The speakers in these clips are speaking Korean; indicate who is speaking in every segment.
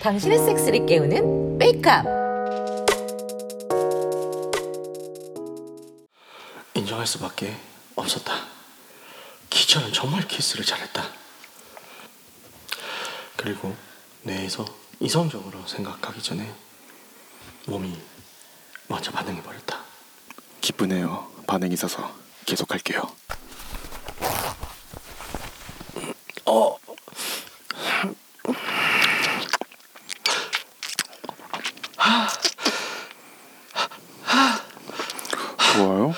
Speaker 1: 당신의 섹스를 깨우는 메이크업
Speaker 2: 인정할 수밖에 없었다. 기철은 정말 키스를 잘했다. 그리고 뇌에서 이성적으로 생각하기 전에 몸이 먼저 반응해버렸다.
Speaker 3: 기쁘네요. 반응이 있어서 계속할게요.
Speaker 2: 어,
Speaker 3: 좋아요?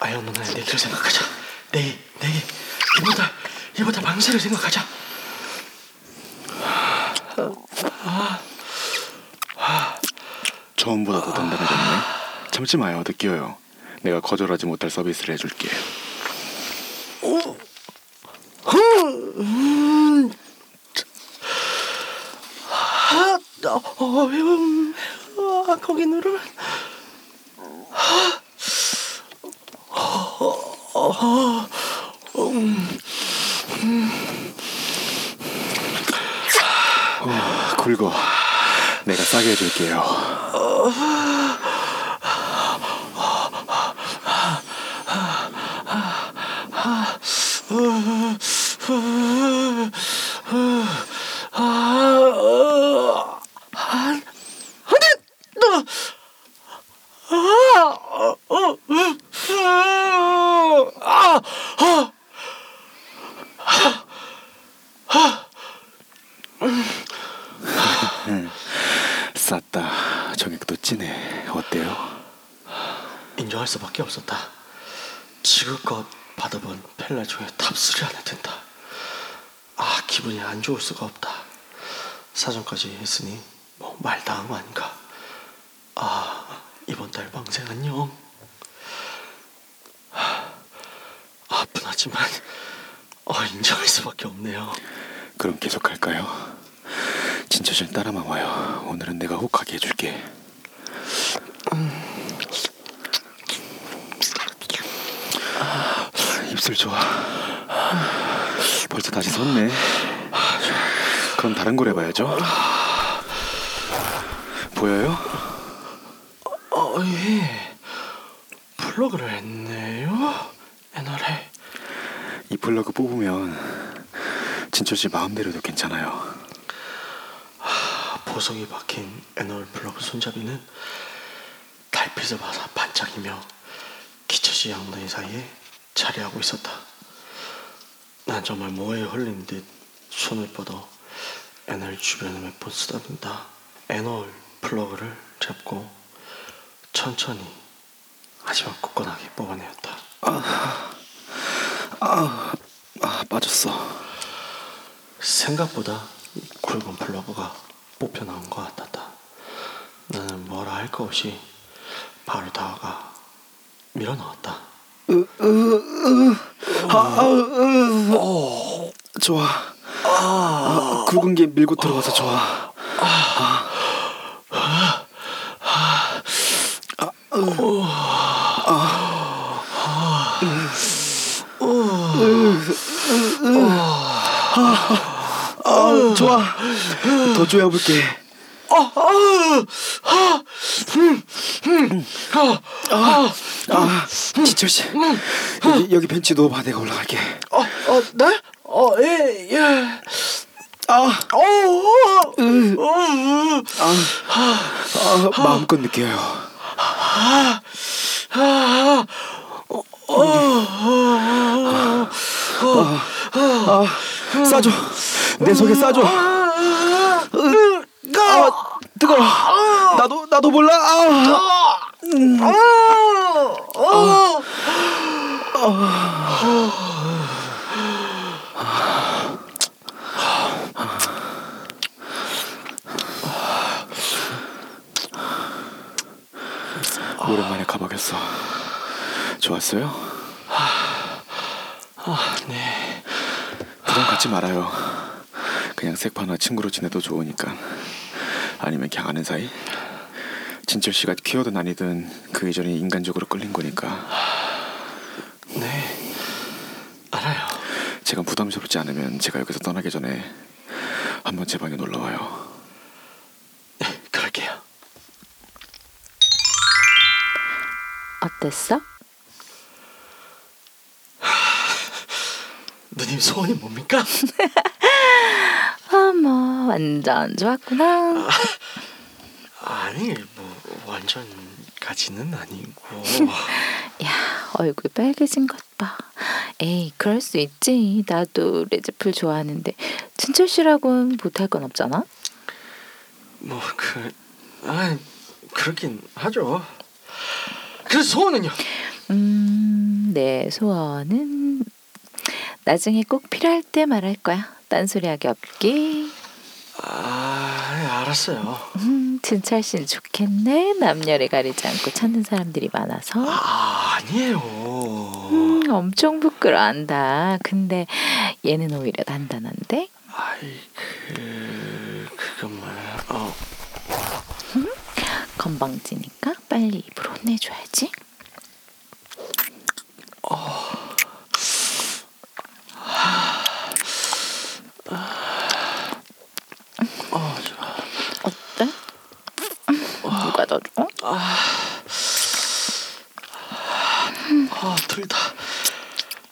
Speaker 2: 아유 누나 내기를 생각하자. 내기, 내기. 이보다 이보다 방세를 생각하자.
Speaker 3: 처음보다 더 단단해졌네. 참지 마요. 느껴요. 내가 거절하지 못할 서비스를 해줄게.
Speaker 2: 아, 어, 음, 아, 거기 누르면
Speaker 3: 굵어. 내가 싸게 해줄게요. 쌌다. 정액도 진해. 어때요?
Speaker 2: 인정할 수밖에 없었다. 지금껏 받아본 펠라 중에 top3 안에 든다. 아 기분이 안 좋을 수가 없다. 사정까지 했으니 뭐 말다한 거 아닌가. 아 이번 달 방세 안녕. 아, 아 분하지만 어, 인정할 수밖에 없네요.
Speaker 3: 그럼 계속할까요? 진짜 좀 따라만 와요. 오늘은 내가 혹하게 해줄게. 아, 입술 좋아. 벌써 다시 섰네. 그럼 다른 걸 해봐야죠. 보여요?
Speaker 2: 어 예. 플러그를 했네요. 옛날에.
Speaker 3: 이 플러그 뽑으면 진철 씨 마음대로 해도 괜찮아요.
Speaker 2: 보석이 박힌 anal plug 손잡이는 달빛을 받아 반짝이며 기철씨 양다리 사이에 자리하고 있었다. 난 정말 뭐에 홀린 듯 손을 뻗어 anal 주변을 몇 번 쓰다듬다 anal plug를 잡고 천천히 하지만 굳건하게 뽑아내었다.
Speaker 3: 아 빠졌어.
Speaker 2: 생각보다 굵은 플러그가 뽑혀 나온 것 같았다. 나는 뭐라 할거 없이 바로 다가가 밀어 넣었다.
Speaker 3: 좋아. 아, 굵은 게 밀고 들어가서 좋아. 아, 좋아. 더 조여 볼게. 아, 지철 씨. 여기, 여기 벤치 누워봐. 내가 올라갈게.
Speaker 2: 어, 어, 네? 어, 예, 예.
Speaker 3: 아,
Speaker 2: 어, 어,
Speaker 3: 으,
Speaker 2: 어, 어.
Speaker 3: 아, 마음껏 느껴요.
Speaker 2: 아, 어, 어,
Speaker 3: 아, 싸줘. 내 속에 싸줘.
Speaker 2: 아,
Speaker 3: 아, 뜨거워. 나도 나도 몰라. 아,
Speaker 2: 어,
Speaker 3: 오랜만에 가보겠어. 좋았어요?
Speaker 2: 아, 네.
Speaker 3: 부담 갖지 말아요. 그냥 색파나 친구로 지내도 좋으니까. 아니면 그냥 아는 사이. 진철 씨가 퀴어든 아니든 그 이전에 인간적으로 끌린 거니까
Speaker 2: 네.
Speaker 3: 제가 부담스럽지 않으면 제가 여기서 떠나기 전에 한번 제 방에 놀러 와요.
Speaker 2: 네, 그럴게요.
Speaker 1: 어땠어?
Speaker 2: 누님 소원이 뭡니까?
Speaker 1: 아, 뭐 완전 좋았구나.
Speaker 2: 아 니, 뭐 완전까지는 아니고.
Speaker 1: 야, 얼굴 빨개진 것 봐. 에이, 그럴 수 있지. 나도 레즈풀 좋아하는데 진철 씨라고는 못할 건 없잖아.
Speaker 2: 뭐 그, 아, 그렇긴 하죠. 그래서 소원은요?
Speaker 1: 음, 내 소원은 나중에 꼭 필요할 때 말할 거야. 딴소리하기 없기.
Speaker 2: 아, 알았어요.
Speaker 1: 음, 진철 씨는 좋겠네. 남녀를 가리지 않고 찾는 사람들이 많아서.
Speaker 2: 아, 아니에요.
Speaker 1: 음, 엄청 부끄러워한다. 근데 얘는 오히려 단단한데?
Speaker 2: 아이, 그, 그건 뭐야? 어,
Speaker 1: 건방지니까 빨리 입으로 혼내줘야지.
Speaker 2: 어, 좋아.
Speaker 1: 어때? 누가 더 줘?
Speaker 2: 아, 둘 다,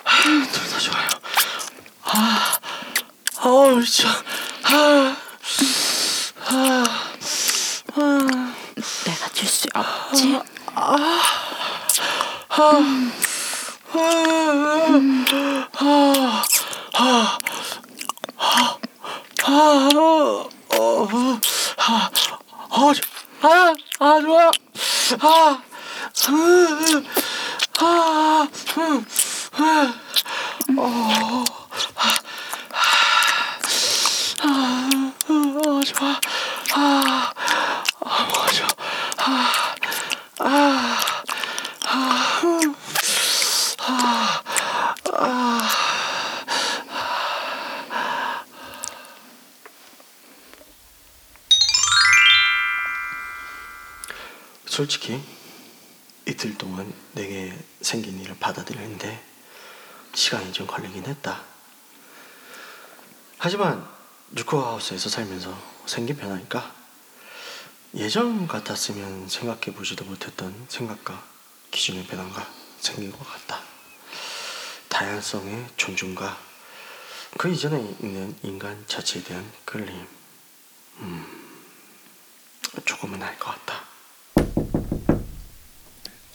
Speaker 2: 아, 둘다 좋아요. 아, 아우, 저, 아, 아, 아.
Speaker 1: 내가 줄 수 없지.
Speaker 2: 아, 저- 아, 아, 좋아. 아, 음, 아, 음, 음. 어, 아, 아, 어, 좋아. 아, 아, 뭐가 좋아. 아, 아, 아, 음. 아, 솔직히 이틀 동안 내게 생긴 일을 받아들였는데 시간이 좀 걸리긴 했다. 하지만 뉴코하우스에서 살면서 생긴 변화니까 예전 같았으면 생각해 보지도 못했던 생각과 기준의 변화가 생긴 것 같다. 다양성의 존중과 그 이전에 있는 인간 자체에 대한 끌림, 음, 조금은 알 것 같다.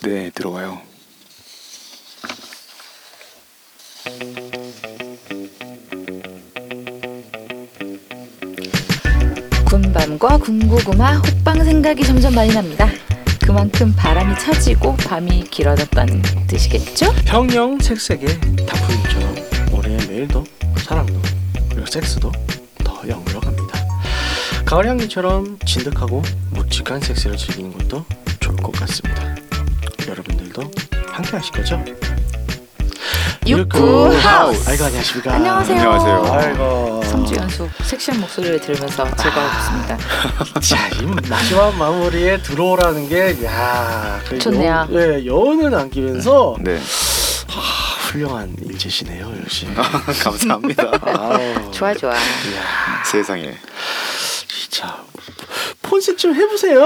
Speaker 3: 네, 들어와요.
Speaker 1: 군밤과 군고구마, 호빵 생각이 점점 많이 납니다. 그만큼 바람이 차지고 밤이 길어졌다는 뜻이겠죠?
Speaker 2: 평영 색색의 다프님처럼 올해 내일도 사랑도 그리고 섹스도 더 영으로 갑니다. 가을 향기처럼 진득하고 묵직한 섹스를 즐기는 것도 좋을 것 같습니다. 여러분들도 함께 하실 거죠?
Speaker 1: 육구 하우스.
Speaker 2: 아이고 안녕하십니까?
Speaker 1: 안녕하세요.
Speaker 3: 안녕하세요.
Speaker 2: 아이고
Speaker 1: 성주연수 섹시한 목소리를 들으면서 즐거웠습니다.
Speaker 2: 자, 이 마지막 마무리에 들어오라는 게, 야, 그
Speaker 1: 좋네요.
Speaker 2: 여, 예, 여운을 남기면서
Speaker 3: 네,
Speaker 2: 아, 훌륭한 일제시네요, 역시.
Speaker 3: 감사합니다.
Speaker 2: 아우,
Speaker 1: 좋아 좋아.
Speaker 2: 이야,
Speaker 3: 세상에.
Speaker 2: 진짜 폰색 좀 해보세요.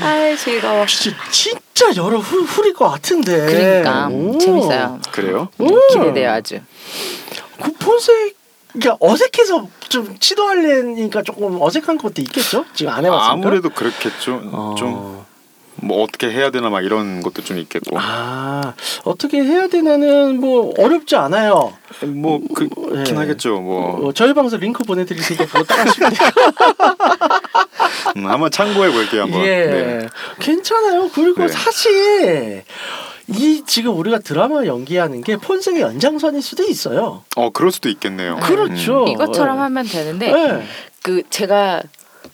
Speaker 1: 아 즐거워.
Speaker 2: 진짜 진짜 여러 후, 후릴 것 같은데.
Speaker 1: 그러니까
Speaker 2: 오.
Speaker 1: 재밌어요.
Speaker 3: 그래요?
Speaker 1: 음, 기대돼요 아주.
Speaker 2: 그 폰색. 그러니까 어색해서 좀 시도하려니까 조금 어색한 것도 있겠죠? 지금 안 해봤으니까.
Speaker 3: 아무래도 그렇겠죠.
Speaker 2: 어.
Speaker 3: 좀 뭐 어떻게 해야 되나 막 이런 것도 좀 있겠고.
Speaker 2: 아 어떻게 해야 되나는 뭐 어렵지 않아요.
Speaker 3: 뭐 그긴
Speaker 2: 예.
Speaker 3: 하겠죠. 뭐
Speaker 2: 어, 저희 방송 링크 보내드릴 테니까 그거 따라하시면 돼요.
Speaker 3: 음, 한번 참고해 볼게요. 한번.
Speaker 2: 예,
Speaker 3: 네.
Speaker 2: 괜찮아요. 그리고
Speaker 3: 네.
Speaker 2: 사실 이 지금 우리가 드라마 연기하는 게 폰색의 연장선일 수도 있어요.
Speaker 3: 어 그럴 수도 있겠네요.
Speaker 2: 그렇죠.
Speaker 1: 이것처럼
Speaker 2: 예.
Speaker 1: 하면 되는데
Speaker 2: 네.
Speaker 1: 그 제가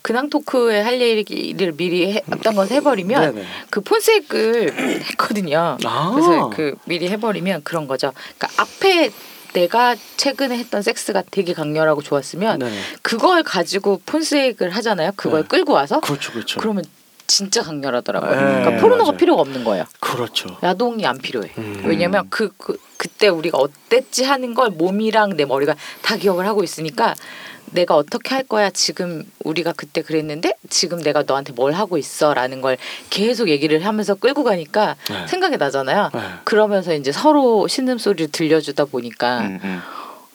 Speaker 1: 근황 토크에 할 얘기를 미리 해, 어떤 걸 해버리면
Speaker 2: 네네.
Speaker 1: 그 폰색을 했거든요.
Speaker 2: 아.
Speaker 1: 그래서 그 미리 해버리면 그런 거죠. 그러니까 앞에 내가 최근에 했던 섹스가 되게 강렬하고 좋았으면
Speaker 2: 네.
Speaker 1: 그걸 가지고 폰스액을 하잖아요. 그걸
Speaker 2: 네.
Speaker 1: 끌고 와서
Speaker 2: 그렇죠, 그렇죠.
Speaker 1: 그러면 진짜 강렬하더라고요.
Speaker 2: 네,
Speaker 1: 그러니까 포르노가
Speaker 2: 맞아요.
Speaker 1: 필요가 없는 거예요.
Speaker 2: 그렇죠.
Speaker 1: 야동이 안 필요해.
Speaker 2: 음.
Speaker 1: 왜냐면 그, 그 그때 우리가 어땠지 하는 걸 몸이랑 내 머리가 다 기억을 하고 있으니까 내가 어떻게 할 거야 지금 우리가 그때 그랬는데 지금 내가 너한테 뭘 하고 있어라는 걸 계속 얘기를 하면서 끌고 가니까
Speaker 2: 네.
Speaker 1: 생각이 나잖아요.
Speaker 2: 네.
Speaker 1: 그러면서 이제 서로 신음 소리를 들려주다 보니까
Speaker 3: 음, 음.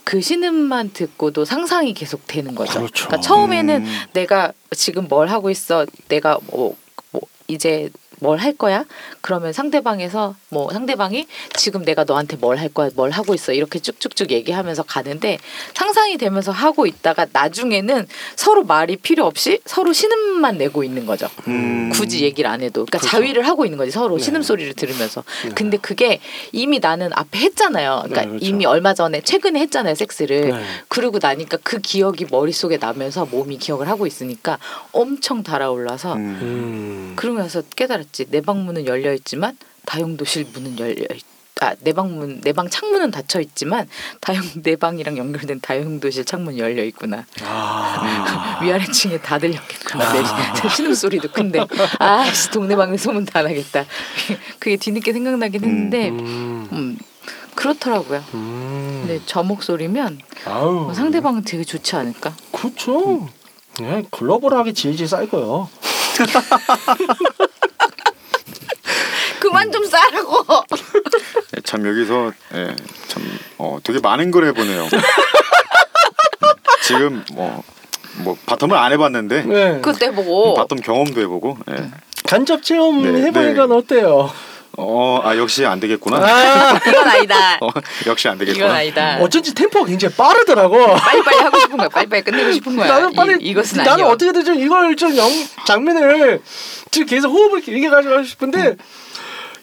Speaker 1: 그 신음만 듣고도 상상이 계속 되는 거죠.
Speaker 2: 그렇죠.
Speaker 1: 러니까 처음에는
Speaker 3: 음.
Speaker 1: 내가 지금 뭘 하고 있어, 내가 뭐, 뭐 이제 뭘 할 거야? 그러면 상대방에서 뭐 상대방이 지금 내가 너한테 뭘 할 거야, 뭘 하고 있어 이렇게 쭉쭉쭉 얘기하면서 가는데 상상이 되면서 하고 있다가 나중에는 서로 말이 필요 없이 서로 신음만 내고 있는 거죠.
Speaker 3: 음.
Speaker 1: 굳이 얘기를 안 해도 그러니까
Speaker 2: 그렇죠.
Speaker 1: 자위를 하고 있는 거지 서로
Speaker 2: 네.
Speaker 1: 신음 소리를 들으면서
Speaker 2: 네.
Speaker 1: 근데 그게 이미 나는 앞에 했잖아요 그러니까
Speaker 2: 네, 그렇죠.
Speaker 1: 이미 얼마 전에 최근에 했잖아요 섹스를
Speaker 2: 네.
Speaker 1: 그러고 나니까 그 기억이 머릿속에 나면서 몸이 기억을 하고 있으니까 엄청 달아올라서
Speaker 3: 음.
Speaker 2: 음.
Speaker 1: 그러면서 깨달았 지 내 방 문은 열려 있지만 다용도실 문은 열려 있. 아, 내 방문, 내 방 창문은 닫혀 있지만 다용 내 방이랑 연결된 다용도실 창문 열려 있구나.
Speaker 2: 아.
Speaker 1: 위아래층에 다 들렸겠구나. 내, 내 신음 소리도 근데 아씨 동네 방네 소문 다 나겠다. 그게 뒤늦게 생각나긴 했는데 음,
Speaker 2: 음.
Speaker 1: 그렇더라고요.
Speaker 2: 음.
Speaker 1: 근데 저 목소리면. 뭐 상대방은 되게 좋지 않을까?
Speaker 2: 그렇죠. 네, 글로벌하게 질질 쌓이고요.
Speaker 1: 그만 좀 싸라고.
Speaker 3: 네, 참 여기서 예, 참 어, 되게 많은 걸 해보네요. 지금 뭐, 뭐 bottom을 안 해봤는데
Speaker 2: 네.
Speaker 1: 그때 보고
Speaker 3: bottom 경험도 해보고 예.
Speaker 2: 간접 체험
Speaker 3: 네,
Speaker 2: 해보니까
Speaker 3: 네.
Speaker 2: 어때요?
Speaker 3: 어, 아 역시 안 되겠구나.
Speaker 2: 아,
Speaker 1: 이건 아니다.
Speaker 3: 어, 역시 안
Speaker 1: 이건
Speaker 3: 되겠구나.
Speaker 1: 아니다.
Speaker 2: 어쩐지 템포가 굉장히 빠르더라고.
Speaker 1: 빨리빨리 하고 싶은 거야. 빨리빨리 끝내고 싶은 거야.
Speaker 2: 나는 빨리
Speaker 1: 이, 이것은
Speaker 2: 나는
Speaker 1: 아니야.
Speaker 2: 어떻게든 좀 이걸 좀 영, 장면을 지금 계속 호흡을 길게 가지고 하고 싶은데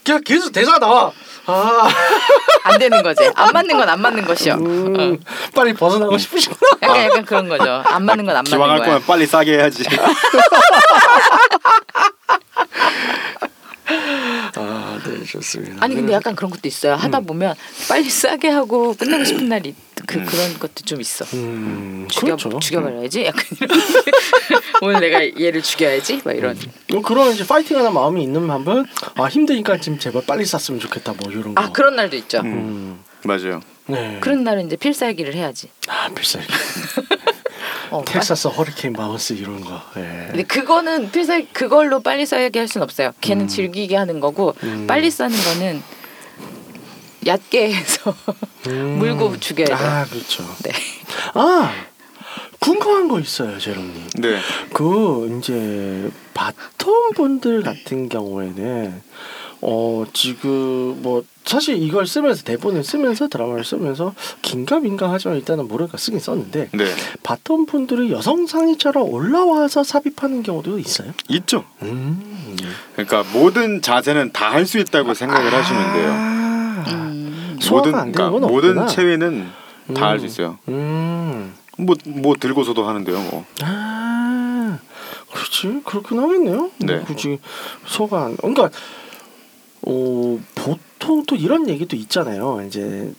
Speaker 2: 그냥 계속 대사가 나와. 아,
Speaker 1: 안 되는 거지. 안 맞는 건 안 맞는 것이요.
Speaker 2: 음,
Speaker 1: 어.
Speaker 2: 빨리 벗어나고 싶으시구나.
Speaker 1: 약간 약간 그런 거죠. 안 맞는 건 안 맞는
Speaker 3: 기왕 할
Speaker 1: 거야.
Speaker 3: 거면 빨리 싸게 해야지.
Speaker 2: 아, 네, 좋습니다.
Speaker 1: 아니 근데 약간 그런 것도 있어요. 하다
Speaker 2: 음.
Speaker 1: 보면 빨리 싸게 하고 끝내고 싶은 날이 그 그런 것도 좀 있어.
Speaker 2: 음,
Speaker 1: 죽여
Speaker 2: 그렇죠.
Speaker 1: 죽여버려야지. 약간 이런. 오늘 내가 얘를 죽여야지. 막 이런.
Speaker 2: 뭐 그런 이제 파이팅하는 마음이 있는 반면 아 힘드니까 지금 제발 빨리 쌌으면 좋겠다 뭐 이런 거.
Speaker 1: 아 그런 날도 있죠.
Speaker 2: 음,
Speaker 3: 맞아요.
Speaker 2: 네.
Speaker 1: 그런 날은 이제 필살기를 해야지.
Speaker 2: 아 필살기.
Speaker 1: 어,
Speaker 2: Texas hurricane bounce 이런 거. 예.
Speaker 1: 근데 그거는 필살 그걸로 빨리 싸게 할 수는 없어요. 걔는
Speaker 2: 음.
Speaker 1: 즐기게 하는 거고
Speaker 2: 음.
Speaker 1: 빨리 싸는 거는 얕게 해서
Speaker 2: 음.
Speaker 1: 물고 죽여야 돼요.
Speaker 2: 아 그렇죠.
Speaker 1: 네.
Speaker 2: 아 궁금한 거 있어요, 제롬님.
Speaker 3: 네.
Speaker 2: 그 이제 bottom 분들 같은 경우에는 어 지금 뭐 사실 이걸 쓰면서 대본을 쓰면서 드라마를 쓰면서 긴가 민가 하지만 일단은 모르니까 쓰긴 썼는데
Speaker 3: 네.
Speaker 2: bottom 분들이 여성 상위처럼 올라와서 삽입하는 경우도 있어요.
Speaker 3: 있죠.
Speaker 2: 음.
Speaker 3: 그러니까 모든 자세는 다 할 수 있다고 생각을 하시면 돼요.
Speaker 2: 아.
Speaker 1: 음.
Speaker 3: 모든 그러니까 모든. 체위는 다할수
Speaker 2: 음.
Speaker 3: 있어요.
Speaker 2: 음.
Speaker 3: 뭐뭐 들고서도 하는데요. 뭐.
Speaker 2: 아, 그렇지 그렇긴 하겠네요.
Speaker 3: 네.
Speaker 2: 뭐 굳이 소가 안, 그러니까 어 보통 또 이런 얘기도 있잖아요. 이제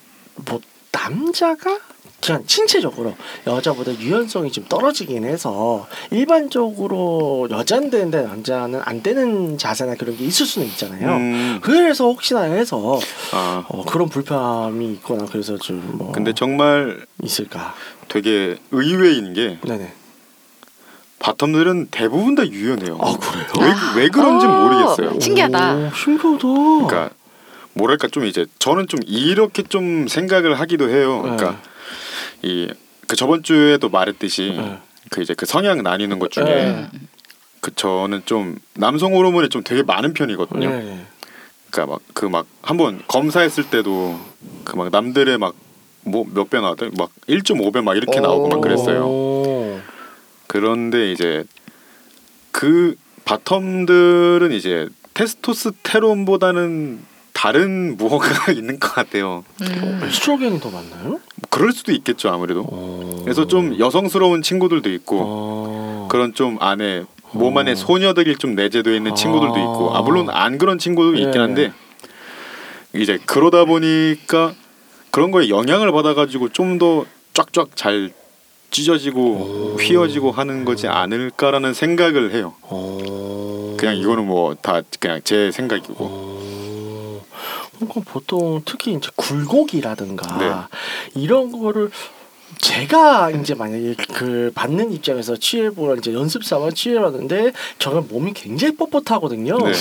Speaker 2: 뭐 남자가 그냥 신체적으로 여자보다 유연성이 좀 떨어지긴 해서 일반적으로 여자는 되는데 남자는 안 되는 자세나 그런 게 있을 수는 있잖아요.
Speaker 3: 음,
Speaker 2: 그래서 혹시나 해서
Speaker 3: 아
Speaker 2: 어, 그런 불편함이 있거나 그래서 좀 뭐
Speaker 3: 근데 정말
Speaker 2: 있을까?
Speaker 3: 되게 의외인 게
Speaker 2: 네네.
Speaker 3: 바텀들은 대부분 다 유연해요.
Speaker 2: 아 그래요?
Speaker 3: 왜, 왜 그런지
Speaker 1: 어.
Speaker 3: 모르겠어요.
Speaker 1: 신기하다.
Speaker 2: 오, 신기하다.
Speaker 3: 그러니까 뭐랄까 좀 이제 저는 좀 이렇게 좀 생각을 하기도 해요. 그러니까 이 그 저번 주에도 말했듯이
Speaker 2: 네.
Speaker 3: 그 이제 그 성향 나뉘는 것 중에
Speaker 2: 네.
Speaker 3: 그 저는 좀 남성 호르몬이 좀 되게 많은 편이거든요.
Speaker 2: 네.
Speaker 3: 그러니까 막 그 막 한번 검사했을 때도 그 막 남들의 막 뭐 몇 배 나왔더 막 1.5배 막 이렇게 나오고 막 그랬어요.
Speaker 2: 오.
Speaker 3: 그런데 이제 그 바텀들은 이제 테스토스테론보다는 다른 무언가가 있는 것 같아요.
Speaker 1: 음.
Speaker 2: 에스트로겐이 더 많나요?
Speaker 3: 뭐 그럴 수도 있겠죠 아무래도.
Speaker 2: 어.
Speaker 3: 그래서 좀 여성스러운 친구들도 있고
Speaker 2: 어.
Speaker 3: 그런 좀 안에 몸 안에
Speaker 2: 어.
Speaker 3: 소녀들이 좀 내재되어 있는 친구들도 있고
Speaker 2: 아.
Speaker 3: 아 물론 안 그런 친구도 있긴
Speaker 2: 네.
Speaker 3: 한데 이제 그러다 보니까 그런 거에 영향을 받아가지고 좀 더 쫙쫙 잘 찢어지고
Speaker 2: 오.
Speaker 3: 휘어지고 하는 거지 않을까라는 생각을 해요.
Speaker 2: 어...
Speaker 3: 그냥 이거는 뭐 다 그냥 제 생각이고.
Speaker 2: 보통 특히 이제 굴곡이라든가
Speaker 3: 네.
Speaker 2: 이런 거를 제가 이제 만약에 그 받는 입장에서 취해보라 이제 연습사만 취해봤는데 저는 몸이 굉장히 뻣뻣하거든요.
Speaker 3: 네.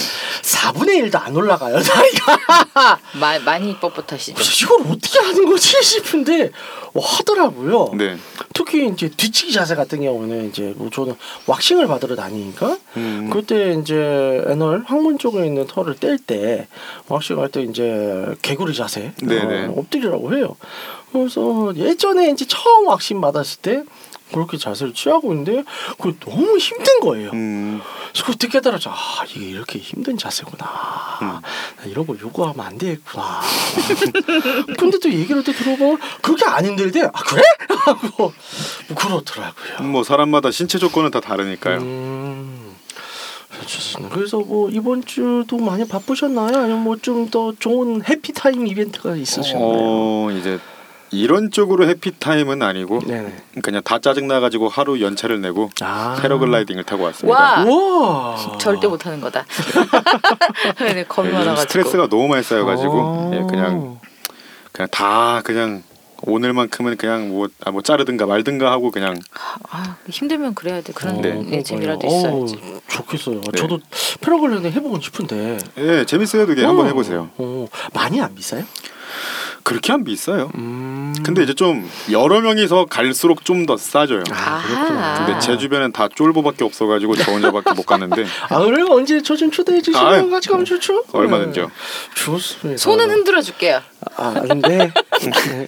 Speaker 2: 4분의 1도 안 올라가요 나이가.
Speaker 1: 마, 많이 뻣뻣하시죠.
Speaker 2: 이걸 어떻게 하는 거지 싶은데 와, 하더라고요.
Speaker 3: 네.
Speaker 2: 특히 이제 뒤치기 자세 같은 경우는 이제 뭐 저는 왁싱을 받으러 다니니까
Speaker 3: 음.
Speaker 2: 그때 이제 애널 항문 쪽에 있는 털을 뗄 때 왁싱 할 때 이제 개구리 자세
Speaker 3: 네네.
Speaker 2: 어, 엎드리라고 해요. 그래서 예전에 이제 처음 왁싱 받았을 때 그렇게 자세를 취하고 있는데 그 너무 힘든 거예요.
Speaker 3: 음.
Speaker 2: 그래서 그때 깨달았죠. 아 이게 이렇게 힘든 자세구나.
Speaker 3: 음.
Speaker 2: 나 이런 거 요구하면 안 되겠구나. 근데 또 얘기를 또 들어보면 그렇게 안 힘들대. 아 그래? 하고 뭐 그렇더라고요.
Speaker 3: 뭐 사람마다 신체 조건은 다 다르니까요.
Speaker 2: 음. 그래서 뭐 이번 주도 많이 바쁘셨나요? 아니면 뭐 좀 더 좋은 해피 타임 이벤트가 있으셨나요?
Speaker 3: 어 이제 이런 쪽으로 해피타임은 아니고
Speaker 2: 네네.
Speaker 3: 그냥 다 짜증 나가지고 하루 연차를 내고
Speaker 2: 아.
Speaker 3: 패러글라이딩을 타고 왔습니다.
Speaker 1: 와. 절대 못하는 거다. 네, 겁이
Speaker 3: 요즘
Speaker 1: 많아가지고.
Speaker 3: 스트레스가 너무 많이 쌓여가지고
Speaker 2: 어.
Speaker 3: 예, 그냥 그냥 다 그냥 오늘만큼은 그냥 뭐, 아, 뭐 자르든가 말든가 하고 그냥
Speaker 1: 아, 힘들면 그래야 돼. 그런
Speaker 3: 네.
Speaker 1: 예, 재미라도 있어야지.
Speaker 2: 좋겠어요.
Speaker 3: 네.
Speaker 2: 저도 패러글라이딩 해보고 싶은데.
Speaker 3: 예 재밌어요 되게 한번
Speaker 2: 어,
Speaker 3: 해보세요.
Speaker 2: 어, 많이 안 비싸요?
Speaker 3: 그렇게 안 비싸요.
Speaker 2: 음.
Speaker 3: 근데 이제 좀 여러 명이서 갈수록 좀 더 싸져요.
Speaker 2: 아. 그렇구나.
Speaker 3: 근데 제 주변엔 다 쫄보밖에 없어가지고 저 혼자밖에 못 갔는데
Speaker 2: 아 그래요? 언제 저 좀 초대해 주시면
Speaker 3: 아유,
Speaker 2: 같이 가면 좋죠?
Speaker 3: 얼마든지요.
Speaker 2: 네. 좋습니다.
Speaker 1: 손은 흔들어 줄게요.
Speaker 2: 아, 네. 네.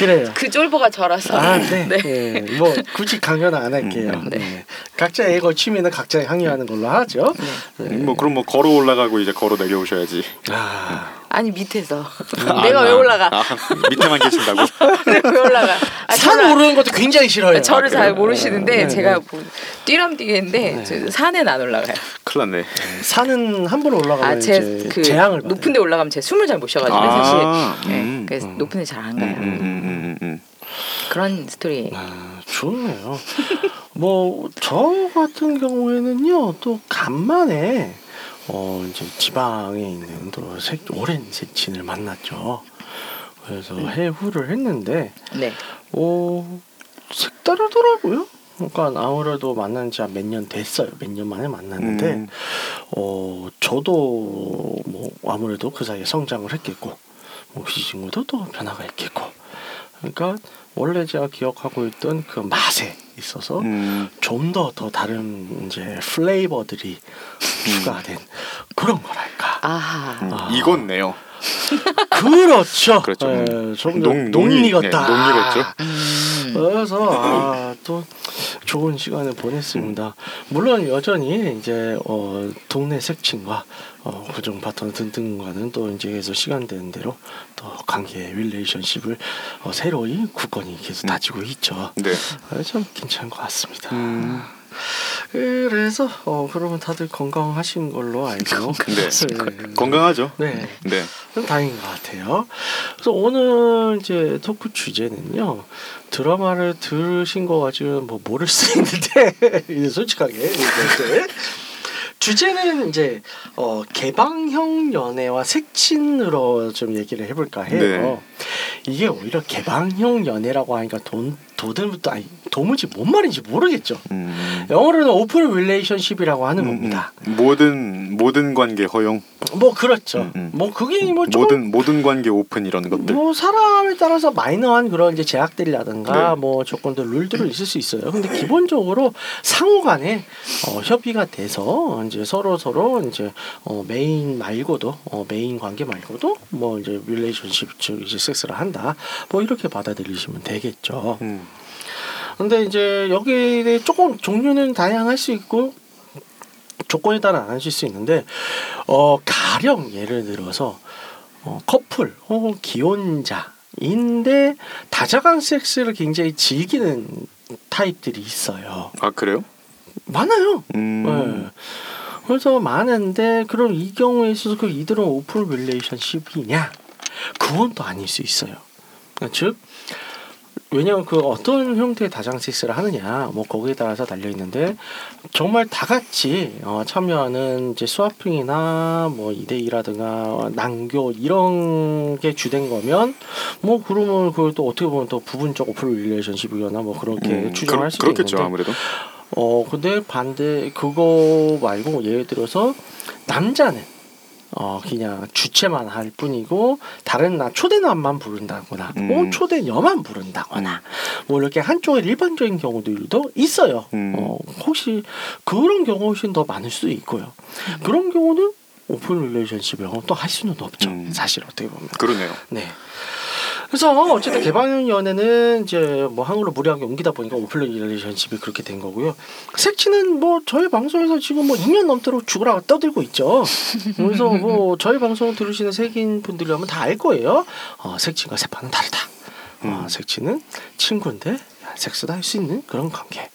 Speaker 2: 그래요.
Speaker 1: 그 쫄보가 저라서.
Speaker 2: 아, 네. 네. 뭐 굳이 강요는 안 할게요.
Speaker 3: 음,
Speaker 2: 네. 각자의 거 취미는 각자 항의하는 걸로 하죠. 네.
Speaker 3: 뭐 그럼 뭐 걸어 올라가고 이제 걸어 내려오셔야지.
Speaker 2: 아,
Speaker 1: 아니 밑에서.
Speaker 3: 아,
Speaker 1: 내가 왜
Speaker 3: 아,
Speaker 1: 올라가?
Speaker 3: 아, 밑에만 계신다고?
Speaker 1: 내가 왜 올라가? 아,
Speaker 2: 산
Speaker 1: 저를-
Speaker 2: 오르는 것도 굉장히 싫어요.
Speaker 1: 저를
Speaker 3: 아,
Speaker 1: 잘? 모르시는데
Speaker 2: 네,
Speaker 1: 제가
Speaker 2: 네.
Speaker 1: 뭐 뛰람 뛰겠는데
Speaker 2: 네.
Speaker 1: 저 산엔 안 올라가요.
Speaker 3: 큰일 났네.
Speaker 2: 산은 한번 올라가면
Speaker 1: 아,
Speaker 2: 이제
Speaker 1: 제그
Speaker 2: 재앙을.
Speaker 1: 높은 데 올라가면 제 숨을 잘 못 쉬어가지고
Speaker 3: 아,
Speaker 1: 사실. 네,
Speaker 3: 음.
Speaker 1: 그래서
Speaker 2: 음.
Speaker 1: 높은 데 잘안
Speaker 3: 음,
Speaker 1: 가요.
Speaker 3: 음, 음, 음, 음.
Speaker 1: 그런 스토리.
Speaker 2: 아, 좋네요. 뭐 저 같은 경우에는요 또 간만에 어 이제 지방에 있는 또 색, 오랜 색친을 만났죠. 그래서 해후를 했는데
Speaker 1: 네.
Speaker 2: 어 색다르더라고요. 그러니까 아무래도 만난 지 한 몇 년 됐어요. 몇 년 만에 만났는데
Speaker 3: 음.
Speaker 2: 어 저도 뭐 아무래도 그 사이에 성장을 했겠고 뭐이 친구도 또 변화가 있겠고 그러니까 원래 제가 기억하고 있던 그 맛에 있어서
Speaker 3: 음.
Speaker 2: 좀더더 다른 이제 플레이버들이 추가된 그런 거랄까.
Speaker 1: 아하.
Speaker 3: 음,
Speaker 2: 아.
Speaker 3: 익었네요.
Speaker 2: 그렇죠.
Speaker 3: 그렇죠.
Speaker 2: 예,
Speaker 3: 음.
Speaker 2: 좀
Speaker 3: 농-
Speaker 2: 농,
Speaker 3: 농이-
Speaker 2: 익었다.
Speaker 3: 네, 농 익었죠.
Speaker 1: 음.
Speaker 2: 그래서 아, 또 좋은 시간을 보냈습니다. 물론 여전히 이제 어, 동네 색친과 어, 고정 파트너 등등과는 또 이제 계속 시간 되는 대로 또 관계 relationship을 어, 새로이 굳건히 계속
Speaker 3: 음.
Speaker 2: 다지고 있죠.
Speaker 3: 네.
Speaker 2: 아, 참 괜찮은 것 같습니다.
Speaker 3: 음.
Speaker 2: 그래서 어, 그러면 다들 건강하신 걸로 알고
Speaker 3: 근데
Speaker 2: 네.
Speaker 3: 건강하죠.
Speaker 2: 네.
Speaker 3: 네.
Speaker 2: 좀 다행인 것 같아요. 그래서 오늘 이제 talk 주제는요 드라마를 들으신 거 가지고 뭐 모를 수 있는데 솔직하게 이제 주제는 이제 어, 개방형 연애와 색친으로 좀 얘기를 해볼까 해요.
Speaker 3: 네.
Speaker 2: 이게 오히려 개방형 연애라고 하니까 돈 도들부터 아니 도무지 뭔 말인지 모르겠죠.
Speaker 3: 음.
Speaker 2: 영어로는 open relationship이라고 하는 겁니다.
Speaker 3: 음, 음. 모든 모든 관계 허용,
Speaker 2: 뭐 그렇죠.
Speaker 3: 음, 음.
Speaker 2: 뭐 그게 뭐
Speaker 3: 모든 모든 관계 오픈 이런 것들.
Speaker 2: 뭐 사람에 따라서 마이너한 그런 이제 제약들이라든가
Speaker 3: 네.
Speaker 2: 뭐 조건들 룰들은 있을 수 있어요. 근데 기본적으로 상호간에 어, 협의가 돼서 이제 서로 서로 이제 어, 메인 말고도 어, 메인 관계 말고도 뭐 이제 relationship 즉 이제 섹스를 한다. 뭐 이렇게 받아들이시면 되겠죠.
Speaker 3: 음.
Speaker 2: 근데 이제 여기에 조금 종류는 다양할 수 있고 조건에 따라 나눠질 수 있는데 어 가령 예를 들어서 어, 커플 혹은 기혼자인데 다자간 섹스를 굉장히 즐기는 타입들이 있어요.
Speaker 3: 아 그래요?
Speaker 2: 많아요.
Speaker 3: 음.
Speaker 2: 네. 그래서 많은데 그럼 이 경우에 있어서 그 이들은 open relationship이냐? 그건 또 아닐 수 있어요. 즉 왜냐하면 그 어떤 형태의 다자 섹스를 하느냐 뭐 거기에 따라서 달려 있는데 정말 다 같이 어, 참여하는 이제 스와핑이나 뭐 이대일이라든가 난교 이런 게 주된 거면 뭐 그러면 그걸 또 어떻게 보면 또 부분적 오픈 릴레이션십이거나 뭐 그렇게
Speaker 3: 음,
Speaker 2: 추정할 수도
Speaker 3: 그렇겠죠
Speaker 2: 있는데
Speaker 3: 아무래도.
Speaker 2: 어 근데 반대 그거 말고 예를 들어서 남자는 어 그냥 주체만 할 뿐이고 다른 나 초대남만 부른다거나
Speaker 3: 음.
Speaker 2: 뭐 초대녀만 부른다거나 뭐 이렇게 한쪽에 일반적인 경우들도 있어요.
Speaker 3: 음.
Speaker 2: 어 혹시 그런 경우 훨씬 더 많을 수도 있고요. 그런 경우는 open relationship이라고 또 할 수는 없죠.
Speaker 3: 음.
Speaker 2: 사실 어떻게 보면.
Speaker 3: 그러네요.
Speaker 2: 네. 그래서 어쨌든 개방 연애는 이제 뭐 한국으로 무리하게 옮기다 보니까 open relationship이 그렇게 된 거고요. 색친은 뭐 저희 방송에서 지금 뭐 2년 넘도록 죽으라고 떠들고 있죠. 그래서 뭐 저희 방송 들으시는 색인 분들이라면 다 알 거예요. 어, 색친과 섹파는 다르다. 어,
Speaker 3: 음.
Speaker 2: 색친은 친구인데 섹스도 할 수 있는 그런 관계.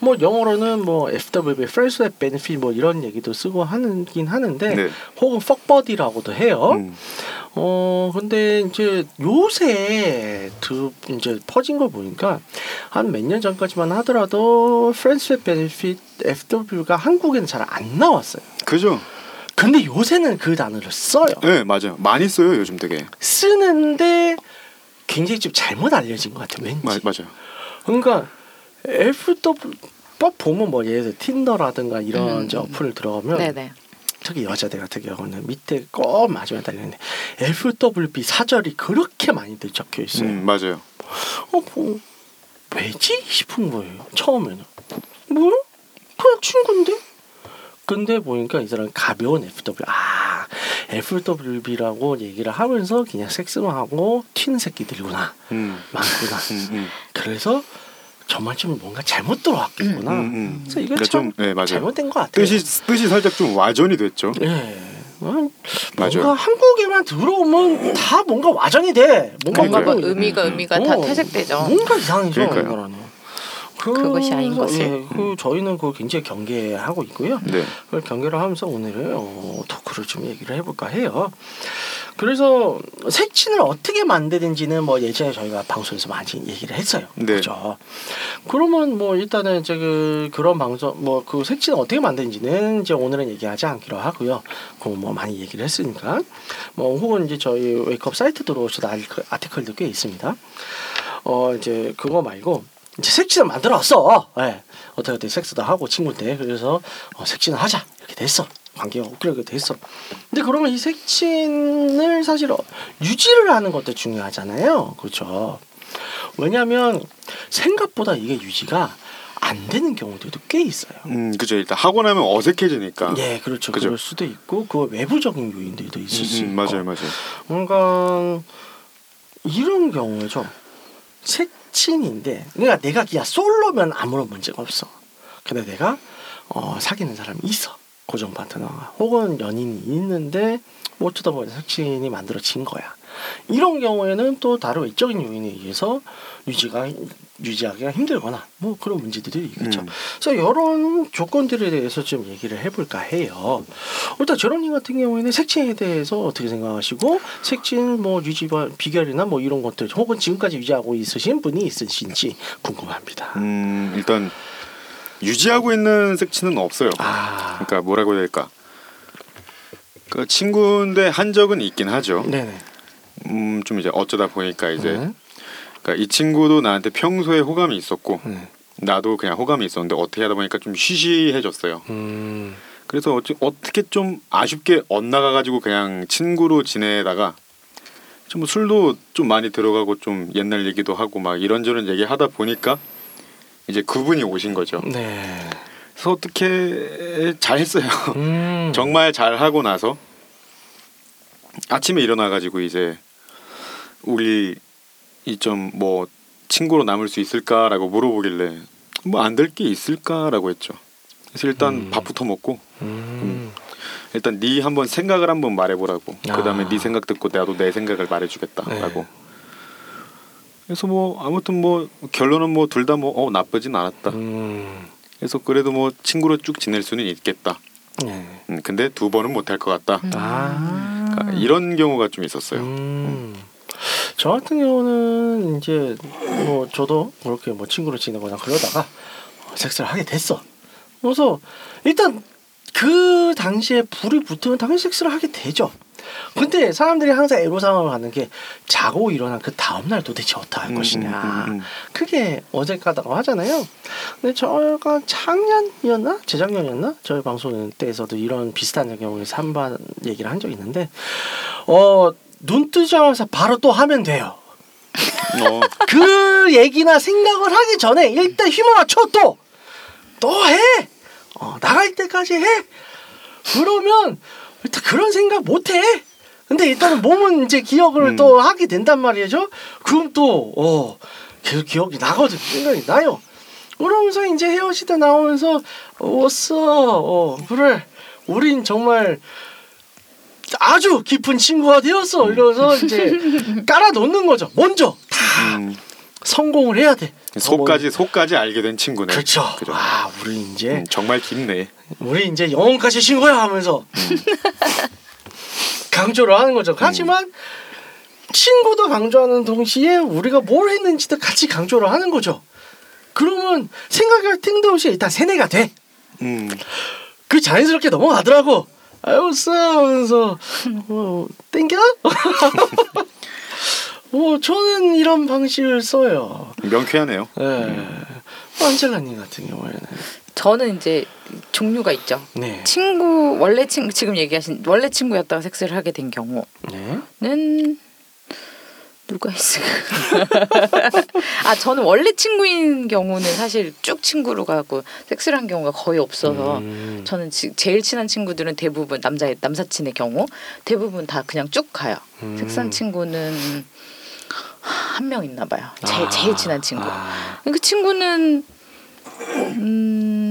Speaker 2: 뭐 영어로는 뭐 FWB, Friends with Benefit 뭐 이런 얘기도 쓰고 하긴 하는데
Speaker 3: 네.
Speaker 2: 혹은 fuckbuddy라고도 해요.
Speaker 3: 음.
Speaker 2: 어 근데 이제 요새 그 이제 퍼진 거 보니까 한 몇 년 전까지만 하더라도 Friends with Benefit FW가 한국에는 잘 안 나왔어요.
Speaker 3: 그죠.
Speaker 2: 근데 요새는 그 단어를 써요.
Speaker 3: 네 맞아요. 많이 써요 요즘 되게.
Speaker 2: 쓰는데 굉장히 좀 잘못 알려진 것 같아요. 왠지.
Speaker 3: 마, 맞아요.
Speaker 2: 그러니까 FW 법 보면 뭐 예를 들어 틴더라든가 이런
Speaker 1: 음.
Speaker 2: 어플을 들어가면
Speaker 1: 네네.
Speaker 2: 특히 여자들 같은 경우는 밑에 꼭 마지막에 달려있는데 FWB 사절이 그렇게 많이들 적혀 있어요.
Speaker 3: 음, 맞아요.
Speaker 2: 어, 뭐, 왜지 싶은 거예요. 처음에는 뭐 그냥 친구인데. 근데 보니까 이 사람 가벼운 FW 아 FWB라고 얘기를 하면서 그냥 섹스만 하고 튀는 새끼들이구나
Speaker 3: 음.
Speaker 2: 많구나.
Speaker 3: 음, 음.
Speaker 2: 그래서 정말 좀 뭔가 잘못 들어왔겠구나.
Speaker 3: 음, 음.
Speaker 2: 그래서 이거
Speaker 3: 그러니까
Speaker 2: 참
Speaker 3: 좀, 네, 맞아요.
Speaker 2: 잘못된 것 같아요.
Speaker 3: 뜻이 뜻이 살짝 좀 와전이 됐죠.
Speaker 2: 예. 어,
Speaker 3: 맞아요.
Speaker 2: 뭔가 한국에만 들어오면 다 뭔가 와전이 돼. 뭔가
Speaker 1: 뭔가 뭐
Speaker 3: 그러니까요.
Speaker 1: 의미가
Speaker 3: 음,
Speaker 1: 의미가 다
Speaker 2: 어,
Speaker 1: 퇴색되죠.
Speaker 2: 뭔가 이상해져
Speaker 3: 그러니까요.
Speaker 2: 이거라는.
Speaker 1: 그것이 아닌
Speaker 2: 그래서,
Speaker 1: 것을.
Speaker 2: 예, 그 저희는 그걸 굉장히 경계하고 있고요.
Speaker 3: 네.
Speaker 2: 그걸 경계를 하면서 오늘은 어, 토크를 좀 얘기를 해볼까 해요. 그래서 색친을 어떻게 만드는지는 뭐 예전에 저희가 방송에서 많이 얘기를 했어요.
Speaker 3: 네.
Speaker 2: 그렇죠. 그러면 뭐 일단은 이제 그 그런 방송 뭐 그 색친을 어떻게 만드는지는 이제 오늘은 얘기하지 않기로 하고요. 그뭐 많이 얘기를 했으니까 뭐 혹은 이제 저희 웨이크업 사이트 들어오셔도 아티클- 아티클도 꽤 있습니다. 어 이제 그거 말고 이제 색친을 만들었어. 예. 어떻게 어떻게 섹스도 하고 친구인데 그래서 어, 색친을 하자 이렇게 됐어. 관계가 그렇게 됐어. 근데 그러면 이 색친을 사실 어, 유지를 하는 것도 중요하잖아요. 그렇죠. 왜냐하면 생각보다 이게 유지가 안 되는 경우들도 꽤 있어요.
Speaker 3: 음, 그죠. 일단 하고 나면 어색해지니까.
Speaker 2: 예, 그렇죠.
Speaker 3: 그죠.
Speaker 2: 그럴 수도 있고 그 외부적인 요인들도 있을 수
Speaker 3: 음,
Speaker 2: 있고.
Speaker 3: 음, 맞아요, 맞아요.
Speaker 2: 뭔가 이런 경우죠. 색 친인데, 그러니까 내가 그냥 솔로면 아무런 문제가 없어. 근데 내가 어, 사귀는 사람이 있어. 고정 파트너가 혹은 연인이 있는데 뭐 어쩌다 보니 색친이 만들어진 거야. 이런 경우에는 또 다른 외적인 요인에 의해서 유지가 유지하기가 힘들거나 뭐 그런 문제들이 있겠죠.
Speaker 3: 음.
Speaker 2: 그래서 이런 조건들에 대해서 좀 얘기를 해볼까 해요. 일단 제로님 같은 경우에는 색친에 대해서 어떻게 생각하시고 색친 뭐 유지 비결이나 뭐 이런 것들 혹은 지금까지 유지하고 있으신 분이 있으신지 궁금합니다.
Speaker 3: 음, 일단 유지하고 있는 섹치는 없어요.
Speaker 2: 아,
Speaker 3: 그러니까 뭐라고 해야 될까? 그 친구인데 한 적은 있긴 하죠.
Speaker 2: 네네.
Speaker 3: 음, 좀 이제 어쩌다 보니까 이제
Speaker 2: 네.
Speaker 3: 그러니까 이 친구도 나한테 평소에 호감이 있었고
Speaker 2: 네.
Speaker 3: 나도 그냥 호감이 있었는데 어떻게 하다 보니까 좀 쉬쉬해졌어요.
Speaker 2: 음,
Speaker 3: 그래서 어찌, 어떻게 좀 아쉽게 엇나가 가지고 그냥 친구로 지내다가 좀뭐 술도 좀 많이 들어가고 좀 옛날 얘기도 하고 막 이런저런 얘기 하다 보니까 이제 그분이 오신 거죠.
Speaker 2: 네.
Speaker 3: 그래서 어떻게 잘했어요.
Speaker 2: 음,
Speaker 3: 정말 잘 하고 나서 아침에 일어나 가지고 이제 우리 이 좀 뭐 친구로 남을 수 있을까라고 물어보길래 뭐 안 될 게 있을까라고 했죠. 그래서 일단
Speaker 2: 음.
Speaker 3: 밥부터 먹고
Speaker 2: 음,
Speaker 3: 일단 네 한번 생각을 한번 말해보라고.
Speaker 2: 아.
Speaker 3: 그다음에 네 생각 듣고 나도 내 생각을 말해주겠다라고.
Speaker 2: 네.
Speaker 3: 그래서 뭐 아무튼 뭐 결론은 뭐 둘 다 뭐 어 나쁘진 않았다.
Speaker 2: 음,
Speaker 3: 그래서 그래도 뭐 친구로 쭉 지낼 수는 있겠다.
Speaker 2: 네.
Speaker 3: 음, 근데 두 번은 못할 것 같다.
Speaker 2: 아,
Speaker 3: 그러니까 이런 경우가 좀 있었어요.
Speaker 2: 음. 저 같은 경우는 이제 뭐 저도 그렇게 뭐 친구로 지내거나 그러다가 섹스를 하게 됐어. 그래서 일단 그 당시에 불이 붙으면 당연히 섹스를 하게 되죠. 근데 사람들이 항상 애로사항을 하는 게 자고 일어난 그 다음날 도대체 어떻게 할
Speaker 3: 음,
Speaker 2: 것이냐.
Speaker 3: 음, 음, 음.
Speaker 2: 크게 어색하다고 하잖아요. 근데 저가 작년이었나 재작년이었나 저희 방송 때에서도 이런 비슷한 경우에서 한 번 얘기를 한 적이 있는데 어 눈 뜨자마자 바로 또 하면 돼요.
Speaker 3: 어,
Speaker 2: 그 얘기나 생각을 하기 전에 일단 휘몰아쳐 또또 해. 어, 나갈 때까지 해. 그러면 일단 그런 생각 못 해. 근데 일단은 몸은 이제 기억을
Speaker 3: 음.
Speaker 2: 또 하게 된단 말이죠. 그럼 또 어, 계속 기억이 나거든. 생각이 나요. 그러면서 이제 헤어지다 나오면서 왔어. 어, 그래. 우린 정말 아주 깊은 친구가 되었어. 이러면서 이제 깔아 놓는 거죠. 먼저 다
Speaker 3: 음.
Speaker 2: 성공을 해야 돼.
Speaker 3: 속까지 속까지 알게 된 친구네.
Speaker 2: 그렇죠.
Speaker 3: 그죠.
Speaker 2: 아, 우리 이제
Speaker 3: 음, 정말 깊네.
Speaker 2: 우리 이제 영혼까지 친구야 하면서 강조를 하는 거죠. 하지만 친구도 강조하는 동시에 우리가 뭘 했는지도 같이 강조를 하는 거죠. 그러면 생각할 틈도 없이 일단 세뇌가 돼.
Speaker 3: 음.
Speaker 2: 그 자연스럽게 넘어가더라고. 아유 싸우면서 어, 땡겨? 어, 저는 이런 방식을 써요.
Speaker 3: 명쾌하네요.
Speaker 2: 예. 안젤라님 같은 경우에는
Speaker 1: 저는 이제 종류가 있죠.
Speaker 2: 네.
Speaker 1: 친구 원래 친구 지금 얘기하신 원래 친구였다가 섹스를 하게 된 경우는
Speaker 2: 네.
Speaker 1: 누가 있을까? 아 저는 원래 친구인 경우는 사실 쭉 친구로 가고 섹스를 한 경우가 거의 없어서
Speaker 2: 음.
Speaker 1: 저는 지, 제일 친한 친구들은 대부분 남자 남사친의 경우 대부분 다 그냥 쭉 가요.
Speaker 2: 음.
Speaker 1: 섹스한 친구는 한 명 있나 봐요. 제일
Speaker 2: 아.
Speaker 1: 제일 친한 친구.
Speaker 2: 아.
Speaker 1: 그 친구는 음,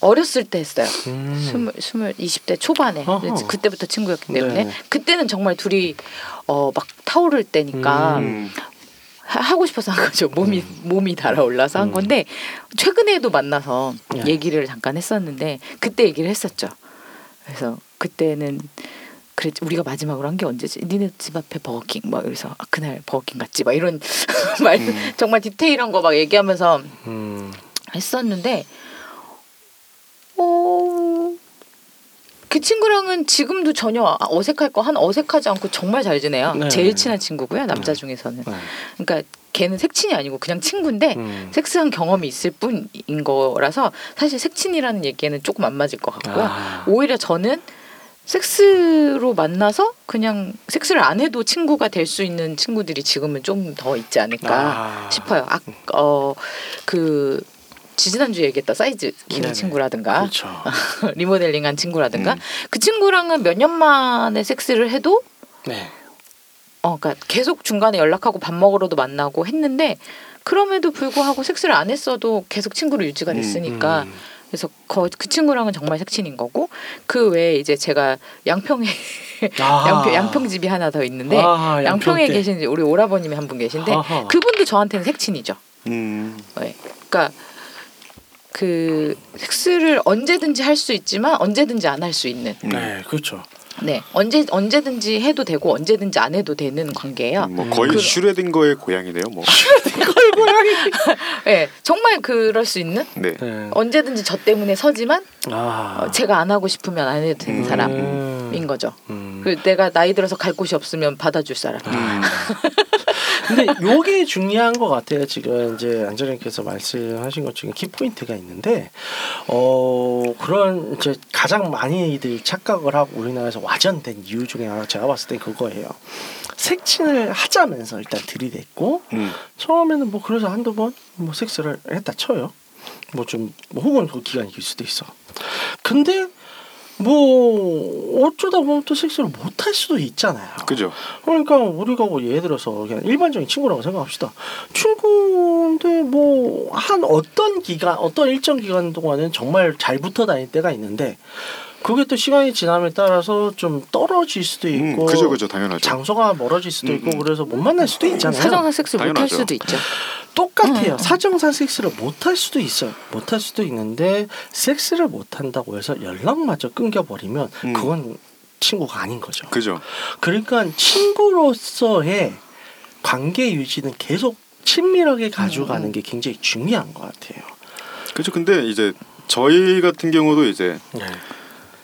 Speaker 1: 어렸을 때 했어요.
Speaker 2: 음.
Speaker 1: 스물 스물 이십 대 초반에
Speaker 2: 어허.
Speaker 1: 그때부터 친구였기 때문에
Speaker 2: 네.
Speaker 1: 그때는 정말 둘이 어 막 타오를 때니까
Speaker 3: 음.
Speaker 1: 하- 하고 싶어서 한 거죠. 몸이 몸이 달아올라서 한
Speaker 2: 음.
Speaker 1: 건데 최근에도 만나서
Speaker 2: 네.
Speaker 1: 얘기를 잠깐 했었는데 그때 얘기를 했었죠. 그래서 그때는 그래 우리가 마지막으로 한 게 언제지? 니네 집 앞에 버거킹 막 그래서 아, 그날 버거킹 갔지 막 이런 말
Speaker 3: 음.
Speaker 1: 정말 디테일한 거 막 얘기하면서
Speaker 2: 음.
Speaker 1: 했었는데 어. 그 친구랑은 지금도 전혀 어색할 거 하나 어색하지 않고 정말 잘 지내요.
Speaker 2: 네.
Speaker 1: 제일 친한 친구고요. 남자
Speaker 2: 네.
Speaker 1: 중에서는.
Speaker 2: 네.
Speaker 1: 그러니까 걔는 색친이 아니고 그냥 친구인데
Speaker 2: 음.
Speaker 1: 섹스한 경험이 있을 뿐인 거라서 사실 색친이라는 얘기에는 조금 안 맞을 것 같고요.
Speaker 2: 아.
Speaker 1: 오히려 저는 섹스로 만나서 그냥 섹스를 안 해도 친구가 될 수 있는 친구들이 지금은 좀 더 있지 않을까
Speaker 2: 아.
Speaker 1: 싶어요. 아, 어, 그 지지난주 얘기했던 사이즈
Speaker 2: 네네.
Speaker 1: 친구라든가
Speaker 2: 그렇죠.
Speaker 1: 리모델링한 친구라든가
Speaker 3: 음.
Speaker 1: 그 친구랑은 몇 년 만에 섹스를 해도
Speaker 2: 네.
Speaker 1: 어, 그러니까 계속 중간에 연락하고 밥 먹으러도 만나고 했는데 그럼에도 불구하고 섹스를 안 했어도 계속 친구로 유지가 됐으니까
Speaker 2: 음.
Speaker 1: 그래서 거, 그 친구랑은 정말 색친인 거고 그 외에 이제 제가 양평에
Speaker 2: 아.
Speaker 1: 양평 양평집이 하나 더 있는데
Speaker 2: 아,
Speaker 1: 양평에
Speaker 2: 양평 때.
Speaker 1: 계신 우리 오라버님이 한 분 계신데
Speaker 2: 아하.
Speaker 1: 그분도 저한테는 색친이죠.
Speaker 3: 음.
Speaker 1: 네. 그러니까 그 섹스를 언제든지 할 수 있지만 언제든지 안 할 수 있는
Speaker 3: 음.
Speaker 2: 네, 그렇죠.
Speaker 1: 네 언제 언제든지 해도 되고 언제든지 안 해도 되는 관계예요.
Speaker 3: 뭐 거의
Speaker 1: 그-
Speaker 3: 슈레딩거의 고향이네요. 뭐.
Speaker 1: 네 정말 그럴 수 있는
Speaker 3: 네.
Speaker 2: 네.
Speaker 1: 언제든지 저 때문에 서지만
Speaker 2: 아.
Speaker 1: 어, 제가 안 하고 싶으면 안 해도 되는
Speaker 3: 음.
Speaker 1: 사람인 거죠.
Speaker 2: 음.
Speaker 1: 그 내가 나이 들어서 갈 곳이 없으면 받아줄 사람.
Speaker 3: 음.
Speaker 2: 근데 요게 중요한 것 같아요. 지금 이제 안젤님께서 말씀하신 것 중에 키포인트가 있는데, 어 그런 이제 가장 많이들 착각을 하고 우리나라에서 와전된 이유 중에 하나 제가 봤을 때 그거예요. 색친을 하자면서 일단 들이댔고
Speaker 3: 음.
Speaker 2: 처음에는 뭐 그래서 한두 번 뭐 섹스를 했다 쳐요. 뭐좀 뭐 혹은 그 기간이 길 수도 있어. 근데 뭐 어쩌다 보면 또 섹스를 못 할 수도 있잖아요.
Speaker 3: 그죠.
Speaker 2: 그러니까 우리가 뭐 예를 들어서 그냥 일반적인 친구라고 생각합시다. 친구인데 뭐 한 어떤 기간, 어떤 일정 기간 동안은 정말 잘 붙어 다닐 때가 있는데 그게 또 시간이 지남에 따라서 좀 떨어질 수도
Speaker 3: 음,
Speaker 2: 있고
Speaker 3: 그죠, 그죠, 당연하죠.
Speaker 2: 장소가 멀어질 수도
Speaker 3: 음,
Speaker 2: 있고
Speaker 3: 음.
Speaker 2: 그래서 못 만날 수도 있잖아요.
Speaker 1: 사정상 섹스 못 할. 수도 있죠.
Speaker 2: 똑같아요.
Speaker 1: 음.
Speaker 2: 사정상 섹스를 못 할 수도 있어요. 못 할 수도 있는데 섹스를 못 한다고 해서 연락마저 끊겨 버리면
Speaker 3: 음.
Speaker 2: 그건 친구가 아닌 거죠.
Speaker 3: 그죠.
Speaker 2: 그러니까 친구로서의 관계 유지는 계속 친밀하게 가져가는
Speaker 1: 음.
Speaker 2: 게 굉장히 중요한 것 같아요.
Speaker 3: 그렇죠. 근데 이제 저희 같은 경우도 이제
Speaker 2: 네.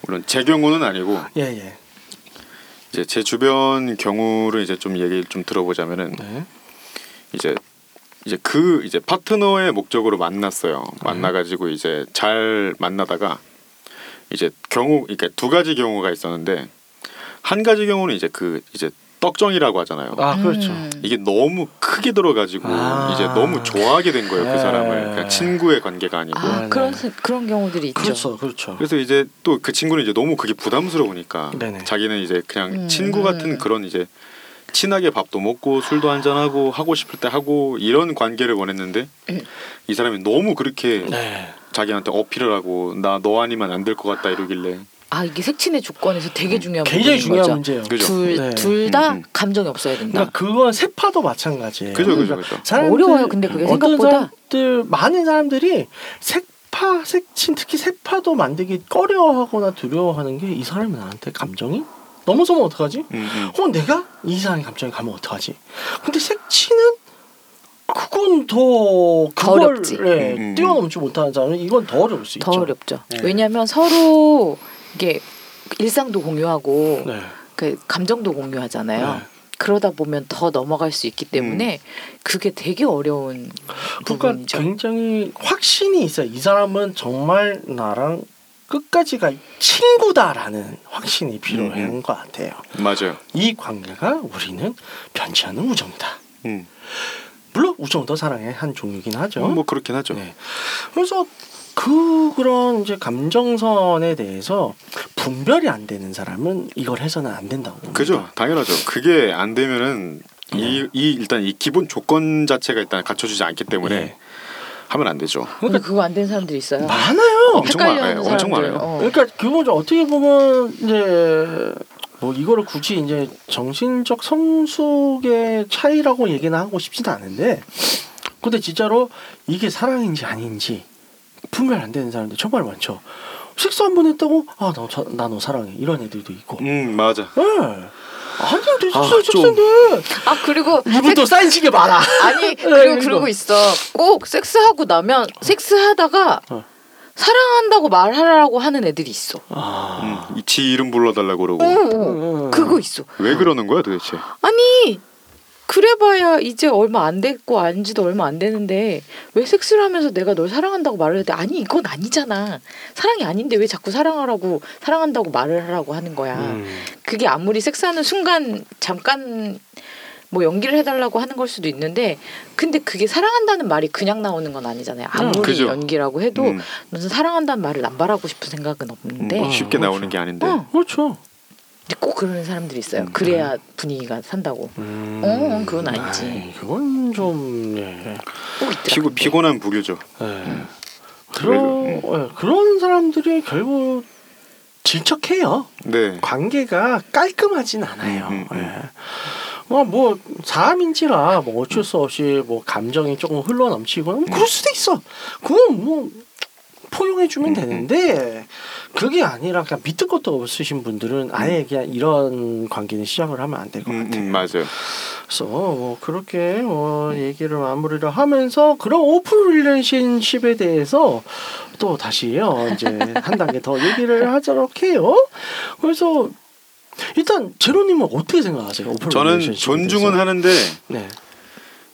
Speaker 3: 물론 제 경우는 아니고
Speaker 2: 예, 예.
Speaker 3: 이제 제 주변 경우를 이제 좀 얘기를 좀 들어보자면은
Speaker 2: 네.
Speaker 3: 이제 이제 그 이제 파트너의 목적으로 만났어요. 만나가지고 이제 잘 만나다가 이제 경우 그러니까 두 가지 경우가 있었는데 한 가지 경우는 이제 그 이제 떡정이라고 하잖아요.
Speaker 2: 아, 그렇죠.
Speaker 1: 음.
Speaker 3: 이게 너무 크게 들어가지고
Speaker 2: 아.
Speaker 3: 이제 너무 좋아하게 된 거예요 그
Speaker 2: 네.
Speaker 3: 사람을 그냥 친구의 관계가 아니고
Speaker 1: 아
Speaker 2: 네,
Speaker 1: 그런
Speaker 2: 네.
Speaker 1: 세- 그런 경우들이 있죠.
Speaker 2: 그렇죠, 그렇죠.
Speaker 3: 그래서 이제 또 그 친구는 이제 너무 그게 부담스러우니까
Speaker 2: 네네.
Speaker 3: 자기는 이제 그냥
Speaker 1: 음.
Speaker 3: 친구 같은 그런 이제 친하게 밥도 먹고 술도 한잔 하고 하고 싶을 때 하고 이런 관계를 원했는데
Speaker 1: 음.
Speaker 3: 이 사람이 너무 그렇게
Speaker 2: 네.
Speaker 3: 자기한테 어필을 하고 나 너 아니면 안 될 것 같다 이러길래
Speaker 1: 아 이게 색친의 조건에서 되게 중요한
Speaker 2: 굉장히 중요한
Speaker 1: 거죠.
Speaker 2: 문제예요.
Speaker 3: 그죠.
Speaker 1: 둘
Speaker 2: 네.
Speaker 1: 둘다
Speaker 3: 음, 음.
Speaker 1: 감정이 없어야 된다.
Speaker 2: 그러니까 그건 세파도 마찬가지예요.
Speaker 3: 그죠, 그죠,
Speaker 2: 그러니까
Speaker 3: 그죠.
Speaker 2: 사람들-
Speaker 1: 어려워요, 근데 그게
Speaker 2: 어떤
Speaker 1: 생각보다.
Speaker 2: 사람들 많은 사람들이 색파, 색친 특히 색파도 만들기 꺼려하거나 두려워하는 게 이 사람이 나한테 감정이 넘어서면 어떡하지?
Speaker 3: 음, 음.
Speaker 2: 혹은 내가 이 사람의 감정이 가면 어떡하지? 근데 색치는 그건 더 그걸
Speaker 1: 어렵지.
Speaker 2: 예,
Speaker 3: 음, 음.
Speaker 2: 뛰어넘지 못하는 사람은 이건 더 어려울 수
Speaker 1: 더
Speaker 2: 있죠.
Speaker 1: 어렵죠.
Speaker 2: 네.
Speaker 1: 왜냐하면 서로 이게 일상도 공유하고
Speaker 2: 네.
Speaker 1: 그 감정도 공유하잖아요.
Speaker 2: 네.
Speaker 1: 그러다 보면 더 넘어갈 수 있기 때문에 그게 되게 어려운
Speaker 2: 그러니까
Speaker 1: 부분이죠.
Speaker 2: 굉장히 확신이 있어요. 이 사람은 정말 나랑 끝까지 갈 친구다라는 확신이 필요한
Speaker 3: 음, 음.
Speaker 2: 것 같아요.
Speaker 3: 맞아요.
Speaker 2: 이 관계가 우리는 변치 않는 우정이다.
Speaker 3: 음.
Speaker 2: 물론 우정도 사랑의 한 종류긴 하죠.
Speaker 3: 뭐 그렇긴 하죠.
Speaker 2: 네. 그래서 그 그런 이제 감정선에 대해서 분별이 안 되는 사람은 이걸 해서는 안 된다고 봅니다.
Speaker 3: 그죠. 당연하죠. 그게 안 되면은
Speaker 2: 네.
Speaker 3: 이, 이 일단 이 기본 조건 자체가 일단 갖춰주지 않기 때문에
Speaker 2: 네.
Speaker 3: 하면 안 되죠.
Speaker 1: 근데 그거 안 되는 사람들이 있어요.
Speaker 2: 많아요.
Speaker 3: 엄청 많아요. 엄청
Speaker 1: 사람들.
Speaker 3: 많아요.
Speaker 1: 어.
Speaker 2: 그러니까 기본적으로 어떻게 보면 이제 뭐 이거를 굳이 이제 정신적 성숙의 차이라고 얘기는 하고 싶지는 않은데 근데 진짜로 이게 사랑인지 아닌지 분별 안 되는 사람들 정말 많죠. 식사 한 번 했다고 아나나 너 사랑해 이런 애들도 있고.
Speaker 3: 음 맞아.
Speaker 2: 예. 아니 내 식사 식사인데
Speaker 1: 아 그리고
Speaker 2: 이분도 사인 시계 많아.
Speaker 1: 아니
Speaker 2: 이거.
Speaker 1: 그리고 그러고 있어. 꼭 섹스하고 나면 섹스하다가
Speaker 2: 어.
Speaker 1: 사랑한다고 말하라고 하는 애들이 있어.
Speaker 2: 아.
Speaker 3: 음, 지 이름 불러달라고 그러고
Speaker 1: 어, 어.
Speaker 2: 음.
Speaker 1: 그거 있어.
Speaker 3: 왜 그러는 거야 도대체?
Speaker 1: 아니 그래봐야 이제 얼마 안 됐고 안지도 얼마 안 되는데 왜 섹스를 하면서 내가 널 사랑한다고 말을 해도 아니 이건 아니잖아 사랑이 아닌데 왜 자꾸 사랑하라고 사랑한다고 말을 하라고 하는 거야
Speaker 2: 음.
Speaker 1: 그게 아무리 섹스하는 순간 잠깐 뭐 연기를 해달라고 하는 걸 수도 있는데 근데 그게 사랑한다는 말이 그냥 나오는 건 아니잖아요 아무리
Speaker 3: 그죠.
Speaker 1: 연기라고 해도
Speaker 3: 음,
Speaker 1: 무슨 사랑한다는 말을 남발하고 싶은 생각은 없는데
Speaker 3: 뭐 쉽게
Speaker 2: 그렇죠.
Speaker 3: 나오는 게 아닌데.
Speaker 1: 어,
Speaker 2: 그렇죠.
Speaker 1: 근데 꼭 그러는 사람들이 있어요
Speaker 3: 음.
Speaker 1: 그래야 분위기가 산다고
Speaker 2: 음.
Speaker 1: 어, 그건 아니지.
Speaker 2: 아이, 그건 좀 예.
Speaker 1: 꼭 있더라
Speaker 3: 피고
Speaker 1: 근데.
Speaker 3: 피곤한 부류죠.
Speaker 2: 예. 그런 예, 그런 사람들이 결국 질척해요.
Speaker 3: 네.
Speaker 2: 관계가 깔끔하진 않아요.
Speaker 3: 음, 음, 음.
Speaker 2: 예. 어, 뭐 사람인지라 뭐 어쩔 수 없이 뭐 감정이 조금 흘러 넘치거나 뭐 그럴 수도 있어. 그건 뭐 포용해 주면
Speaker 3: 음,
Speaker 2: 되는데 그게 아니라 그냥 밑도 끝도 없으신 분들은 아예 그냥 이런 관계는 시작을 하면 안 될것
Speaker 3: 음,
Speaker 2: 같아요.
Speaker 3: 음, 맞아요.
Speaker 2: 그래서 뭐 그렇게 어 얘기를 마무리를 하면서 그런 open relationship에 대해서 또 다시요 이제 한 단계 더 얘기를 하도록 해요. 그래서 일단 제로님은 어떻게 생각하세요? 오픈
Speaker 3: 저는 존중은
Speaker 2: 대해서?
Speaker 3: 하는데
Speaker 2: 네,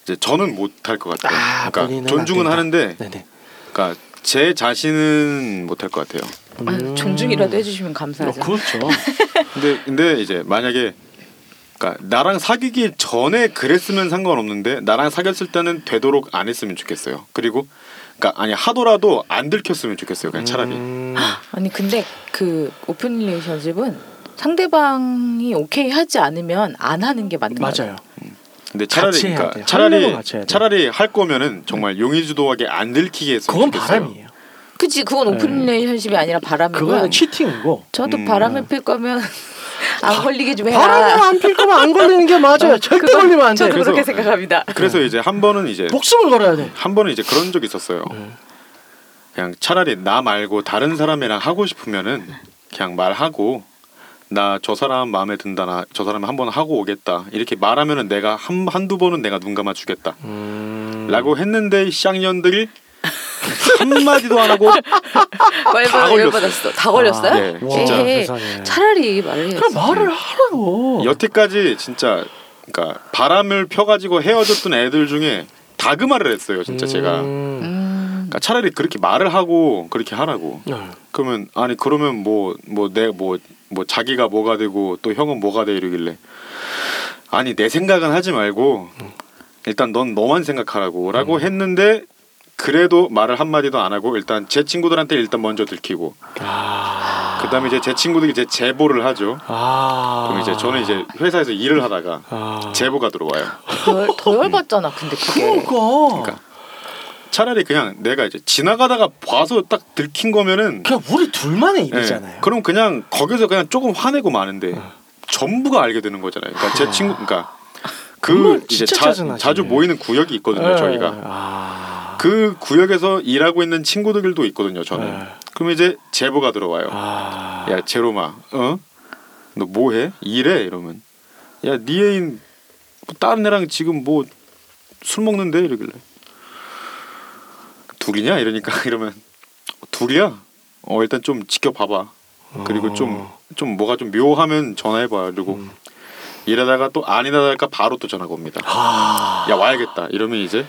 Speaker 3: 이제 저는 못할 것 같아요.
Speaker 2: 아,
Speaker 3: 그러니까 존중은
Speaker 2: 안
Speaker 3: 하는데
Speaker 2: 네네.
Speaker 3: 그러니까 제 자신은 못할 것 같아요.
Speaker 1: 아,
Speaker 2: 음.
Speaker 1: 존중이라도 해주시면
Speaker 2: 어,
Speaker 1: 감사하죠.
Speaker 2: 그렇죠.
Speaker 3: 근데 근데 이제 만약에 그러니까 나랑 사귀기 전에 그랬으면 상관없는데 나랑 사귀었을 때는 되도록 안 했으면 좋겠어요. 그리고 그러니까 아니 하더라도 안 들켰으면 좋겠어요. 그냥 차라리.
Speaker 2: 음,
Speaker 1: 아니 근데 그 open relationship은 상대방이 오케이 하지 않으면 안 하는 게 맞는 거예요.
Speaker 2: 맞아요.
Speaker 3: 근데 차라리 그러니까. 차라리. 차라리 할 거면은 정말 용의주도하게 안 들키게 했으면
Speaker 2: 그건
Speaker 3: 좋겠어요.
Speaker 2: 바람이에요.
Speaker 1: 그치 그건 오픈
Speaker 2: 네.
Speaker 1: relationship이 아니라 바람이고요.
Speaker 2: 그거는 cheating이고.
Speaker 1: 저도
Speaker 3: 음.
Speaker 1: 바람을 필 거면 안 걸리게 좀
Speaker 2: 바람을
Speaker 1: 해라.
Speaker 2: 안필 거면 안 걸리는 게 맞아요. 절대
Speaker 1: 그건
Speaker 2: 걸리면 안 돼.
Speaker 1: 저도 그렇게
Speaker 3: 그래서-
Speaker 1: 생각합니다.
Speaker 3: 그래서 이제 한 번은 이제
Speaker 2: 목숨을 걸어야 돼.
Speaker 3: 한 번은 이제 그런 적이 있었어요.
Speaker 2: 음.
Speaker 3: 그냥 차라리 나 말고 다른 사람이랑 하고 싶으면은 그냥 말하고 나 저 사람 마음에 든다 나 저 사람 한번 하고 오겠다 이렇게 말하면은 내가 한 한두 번은 내가 눈 감아 주겠다
Speaker 2: 음.
Speaker 3: 라고 했는데 이 쌍년들이 한마디도 안 하고 걸렸어요.
Speaker 1: 열받았어. 다 걸렸어요?
Speaker 3: 아, 네,
Speaker 2: 와,
Speaker 3: 진짜.
Speaker 1: 에헤이,
Speaker 2: 세상에.
Speaker 1: 차라리 말을 해야지.
Speaker 2: 그럼 말을 하라고.
Speaker 3: 여태까지 진짜 그러니까 바람을 펴가지고 헤어졌던 애들 중에 다그 말을 했어요 진짜 제가
Speaker 2: 음.
Speaker 1: 음.
Speaker 3: 그러니까 차라리 그렇게 말을 하고 그렇게 하라고
Speaker 2: 네.
Speaker 3: 그러면 아니 그러면 뭐 뭐 내뭐 뭐 자기가 뭐가 되고 또 형은 뭐가 돼 이러길래 아니 내 생각은 하지 말고 일단 넌 너만 생각하라고라고 했는데 그래도 말을 한 마디도 안 하고 일단 제 친구들한테 일단 먼저 들키고
Speaker 2: 아.
Speaker 3: 그다음에 이제 제 친구들이 이제 제보를 하죠.
Speaker 2: 아.
Speaker 3: 그럼 이제 저는 이제 회사에서 일을 하다가
Speaker 2: 아.
Speaker 3: 제보가 들어와요.
Speaker 1: 더, 더 열받잖아. 근데 그게.
Speaker 2: 그러니까.
Speaker 3: 그러니까 차라리 그냥 내가 이제 지나가다가 봐서 딱 들킨 거면은
Speaker 2: 그냥 우리 둘만의
Speaker 3: 예,
Speaker 2: 일이잖아요.
Speaker 3: 그럼 그냥 거기서 그냥 조금 화내고 마는데
Speaker 2: 어.
Speaker 3: 전부가 알게 되는 거잖아요. 그러니까 제
Speaker 2: 아.
Speaker 3: 친구, 그러니까
Speaker 2: 그
Speaker 3: 이제 자. 자주 모이는 구역이 있거든요.
Speaker 2: 예.
Speaker 3: 저희가
Speaker 2: 아.
Speaker 3: 그 구역에서 일하고 있는 친구들도 있거든요. 저는.
Speaker 2: 예.
Speaker 3: 그럼 이제 제보가 들어와요.
Speaker 2: 아.
Speaker 3: 야 제로마, 어? 너 뭐해? 일해? 이러면 야네 애인 뭐 다른 애랑 지금 뭐 술 먹는데 이러길래 둘이냐 이러니까 이러면 둘이야? 어 일단 좀 지켜봐봐. 그리고 좀좀 뭐가 좀 묘하면 전화해봐. 그리고
Speaker 2: 음.
Speaker 3: 이러다가 또 아니다 할까 바로 또 전화가 옵니다.
Speaker 2: 아.
Speaker 3: 야 와야겠다. 이러면 이제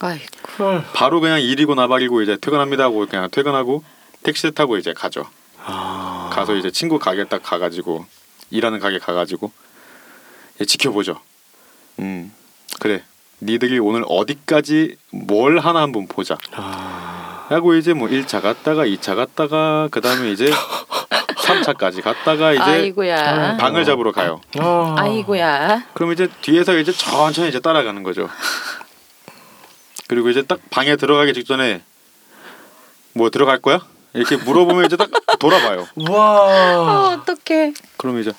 Speaker 1: 아이고.
Speaker 2: 헐.
Speaker 3: 바로 그냥 일이고 나발이고 이제 퇴근합니다 하고 그냥 퇴근하고 택시 타고 이제 가죠.
Speaker 2: 아.
Speaker 3: 가서 이제 친구 가게 딱 가가지고 일하는 가게 가가지고 지켜보죠. 음 그래 니들이 오늘 어디까지 뭘 하나 한번 보자.
Speaker 2: 아.
Speaker 3: 하고 이제 뭐 1차 갔다가 2차 갔다가 그 다음에 이제 3차까지 갔다가 이제
Speaker 1: 아이고야.
Speaker 3: 방을 잡으러 가요.
Speaker 2: 아.
Speaker 1: 아이고야.
Speaker 3: 그럼 이제 뒤에서 이제 천천히 이제 따라가는 거죠. 그리고 이제 딱 방에 들어가기 직전에 뭐 들어갈 거야? 이렇게 물어보면 이제 딱 돌아봐요.
Speaker 1: 어,
Speaker 2: 와.
Speaker 1: 어떡해.
Speaker 3: 그러면 이제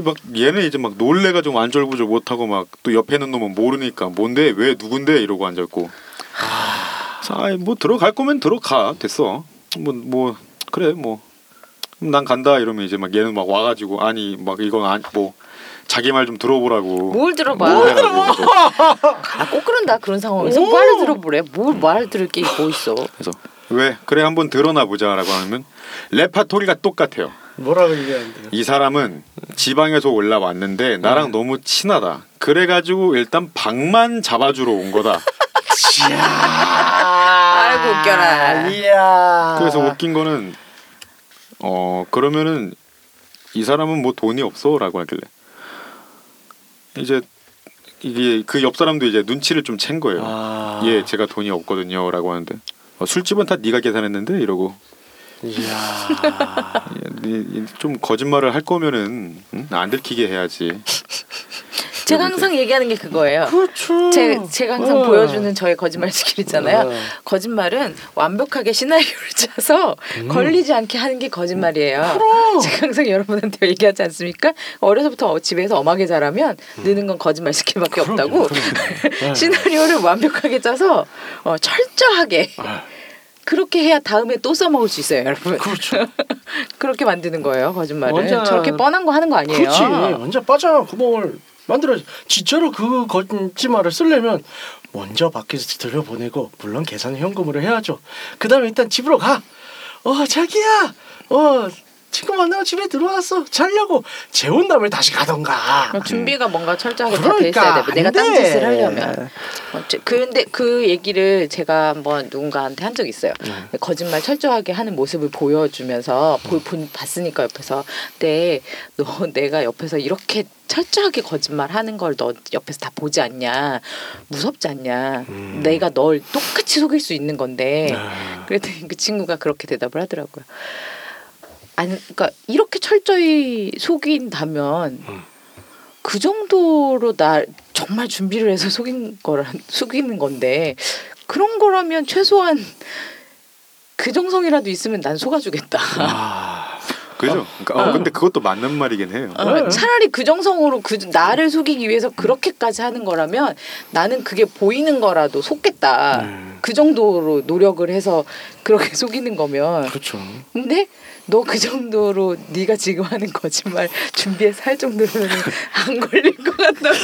Speaker 3: 막 얘는 이제 막 놀래가지고 안절부절 못하고 막 또 옆에 있는 놈은 모르니까 뭔데? 왜? 누군데? 이러고 앉아있고 아이 뭐 들어갈 거면 들어가. 됐어. 뭐 뭐 그래 뭐. 난 간다. 이러면 이제 막 얘는 막 와가지고 아니 막 이건 아니 뭐 자기 말 좀 들어보라고.
Speaker 1: 뭘 들어봐.
Speaker 3: 뭐 해가지고 또
Speaker 1: 아, 꼭 그런다. 그런 상황에서
Speaker 2: 오.
Speaker 1: 말을 들어보래. 뭘 말 들을 게 뭐 있어.
Speaker 3: 그래서 왜? 그래 한번 드러나 보자라고 하면 레파토리가 똑같아요.
Speaker 2: 뭐라고 얘기하는데요?
Speaker 3: 이 사람은 지방에서 올라왔는데 나랑 너무 친하다. 그래가지고 일단 방만 잡아주러 온 거다.
Speaker 1: 아이고, 웃겨라.
Speaker 2: 이야.
Speaker 3: 그래서 웃긴 거는 어 그러면은 이 사람은 뭐 돈이 없어라고 하길래 이제 이게 그 옆 사람도 이제 눈치를 좀 챈 거예요.
Speaker 2: 아.
Speaker 3: 예, 제가 돈이 없거든요라고 하는데 어, 술집은 다 네가 계산했는데 이러고
Speaker 2: 이야.
Speaker 3: 예, 네, 좀 거짓말을 할 거면은 응? 안 들키게 해야지.
Speaker 1: 제가 항상 얘기하는 게 그거예요.
Speaker 2: 그렇죠.
Speaker 1: 제, 제가 항상
Speaker 2: 어.
Speaker 1: 보여주는 저의 거짓말 스킬 있잖아요.
Speaker 2: 어.
Speaker 1: 거짓말은 완벽하게 시나리오를 짜서 걸리지 않게 하는 게 거짓말이에요.
Speaker 2: 음. 그럼.
Speaker 1: 제가 항상 여러분한테 얘기하지 않습니까? 어려서부터 집에서 엄하게 자라면 느는 건 거짓말 스킬밖에 없다고.
Speaker 2: 음. 그럼요.
Speaker 1: 시나리오를 완벽하게 짜서 어, 철저하게
Speaker 2: 아.
Speaker 1: 그렇게 해야 다음에 또 써먹을 수 있어요, 여러분.
Speaker 2: 그렇죠.
Speaker 1: 그렇게 만드는 거예요, 거짓말을.
Speaker 2: 완전-
Speaker 1: 저렇게 뻔한 거 하는 거 아니에요.
Speaker 2: 그렇지. 완전 빠져나간 구멍을 만들어. 진짜로 그 거짓말을 쓰려면 먼저 밖에서 들여보내고 물론 계산은 현금으로 해야죠. 그다음에 일단 집으로 가. 어 자기야. 어 친구 만나고 집에 들어왔어. 자려고 재운 다음에 다시 가던가.
Speaker 1: 어, 준비가 뭔가 철저하게 다돼
Speaker 2: 그러니까
Speaker 1: 있어야 돼. 내가
Speaker 2: 안 돼.
Speaker 1: 딴짓을 하려면. 어째- 근데 그 얘기를 제가 한번 누군가한테 한 적 있어요.
Speaker 2: 음.
Speaker 1: 거짓말 철저하게 하는 모습을 보여주면서 보, 본, 봤으니까 옆에서 네, 너 내가 옆에서 이렇게 철저하게 거짓말 하는 걸 너 옆에서 다 보지 않냐 무섭지 않냐
Speaker 2: 음.
Speaker 1: 내가 널 똑같이 속일 수 있는 건데
Speaker 2: 아.
Speaker 1: 그랬더니 그 친구가 그렇게 대답을 하더라고요. 아니, 그러니까 이렇게 철저히 속인다면
Speaker 2: 음.
Speaker 1: 그 정도로 나 정말 준비를 해서 속인 거라 속이는 건데 그런 거라면 최소한 그 정성이라도 있으면 난 속아주겠다.
Speaker 2: 아.
Speaker 3: 그죠? 그러니까 어, 근데 그것도 맞는 말이긴 해요.
Speaker 1: 어,
Speaker 2: 네.
Speaker 1: 차라리 그 정성으로 그 나를 속이기 위해서 그렇게까지 하는 거라면 나는 그게 보이는 거라도 속겠다.
Speaker 2: 음.
Speaker 1: 그 정도로 노력을 해서 그렇게 속이는 거면
Speaker 2: 그렇죠.
Speaker 1: 근데 너 그 정도로 네가 지금 하는 거짓말 준비해서 할 정도면 안 걸릴 것 같다고.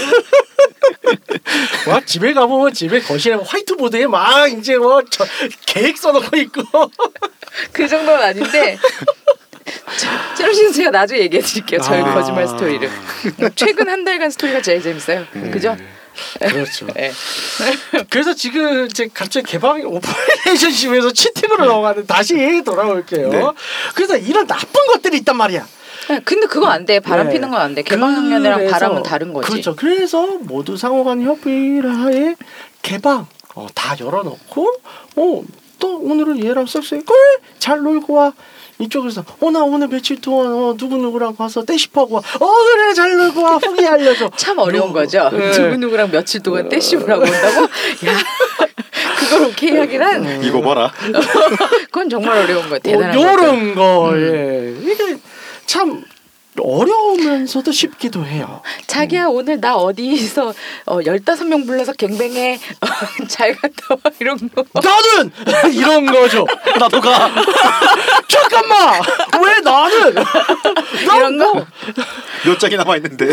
Speaker 2: 와 집에 가보면 집에 거실에 화이트보드에 막 이제 뭐 저, 계획 써놓고 있고
Speaker 1: 그 정도는 아닌데. 씨는 제가 나중에 얘기해 드릴게요. 저희
Speaker 2: 아.
Speaker 1: 거짓말 스토리를. 최근 한 달간 스토리가 제일 재밌어요. 그죠?
Speaker 2: 그렇죠.
Speaker 1: 네.
Speaker 2: 그래서 지금 이제 갑자기 개방 오퍼레이션십에서 치팅으로 넘어가는 다시 돌아올게요.
Speaker 3: 네.
Speaker 2: 그래서 이런 나쁜 것들이 있단 말이야.
Speaker 1: 네, 근데 그거 안 돼. 바람
Speaker 2: 네.
Speaker 1: 피는 건 안 돼.
Speaker 2: 그래서-
Speaker 1: 바람은 다른 거지.
Speaker 2: 그렇죠. 그래서 모두 상호간 협의를 하에 개방 어, 다 열어놓고 어, 또 오늘은 얘랑 섹스해 그래 잘 놀고 와. 이쪽에서 어 나 오늘 며칠 동안 어, 누구 누구랑 가서 떼씹하고 와. 어 그래 잘 놀고 와 후기 알려줘.
Speaker 1: 참 어려운
Speaker 2: 누구-
Speaker 1: 거죠.
Speaker 2: 네.
Speaker 1: 누구 누구랑 며칠 동안 떼씹을 하고 온다고? 야, 그걸 오케이 하기란
Speaker 3: 이거 봐라.
Speaker 1: 그건 정말 어려운 거예요.
Speaker 2: 어,
Speaker 1: 대단한 거.
Speaker 2: 요런 거 예. 이게 참 어려우면서도 쉽기도 해요.
Speaker 1: 자기야 오늘 나 어디서 어, 15명 불러서 갱뱅해 어, 잘 갔다 와 이런 거
Speaker 2: 나는 이런 거죠. 나도 가. 잠깐만. 왜 나는?
Speaker 1: 이런
Speaker 3: 거몇 장이 남아 있는데.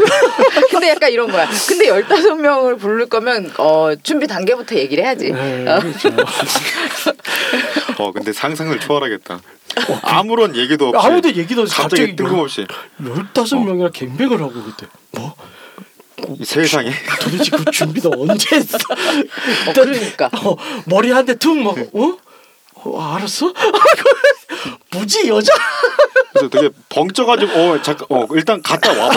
Speaker 1: 근데 약간 이런 거야 근데 15명을 부를 거면 어, 준비 단계부터 얘기를 해야지
Speaker 2: 네,
Speaker 1: 어,
Speaker 2: 그렇죠.
Speaker 3: 어 근데 상상을 초월하겠다. 아무런 얘기도 없이.
Speaker 2: 아무도 얘기도 없이
Speaker 3: 갑자기
Speaker 2: 갑자기
Speaker 3: 뜬금없이
Speaker 2: 열다섯 명이랑 갱백을 하고 그때
Speaker 3: 뭐이 세상에
Speaker 2: 도대체 그 준비도 언제 했어?
Speaker 1: 어, 그러니까
Speaker 2: 어, 머리 한대툭 뭐, 어? 어, 알았어? 뭐지 여자?
Speaker 3: 그래서 되게 벙쪄가지고 어 잠깐 어 일단 갔다 와봐.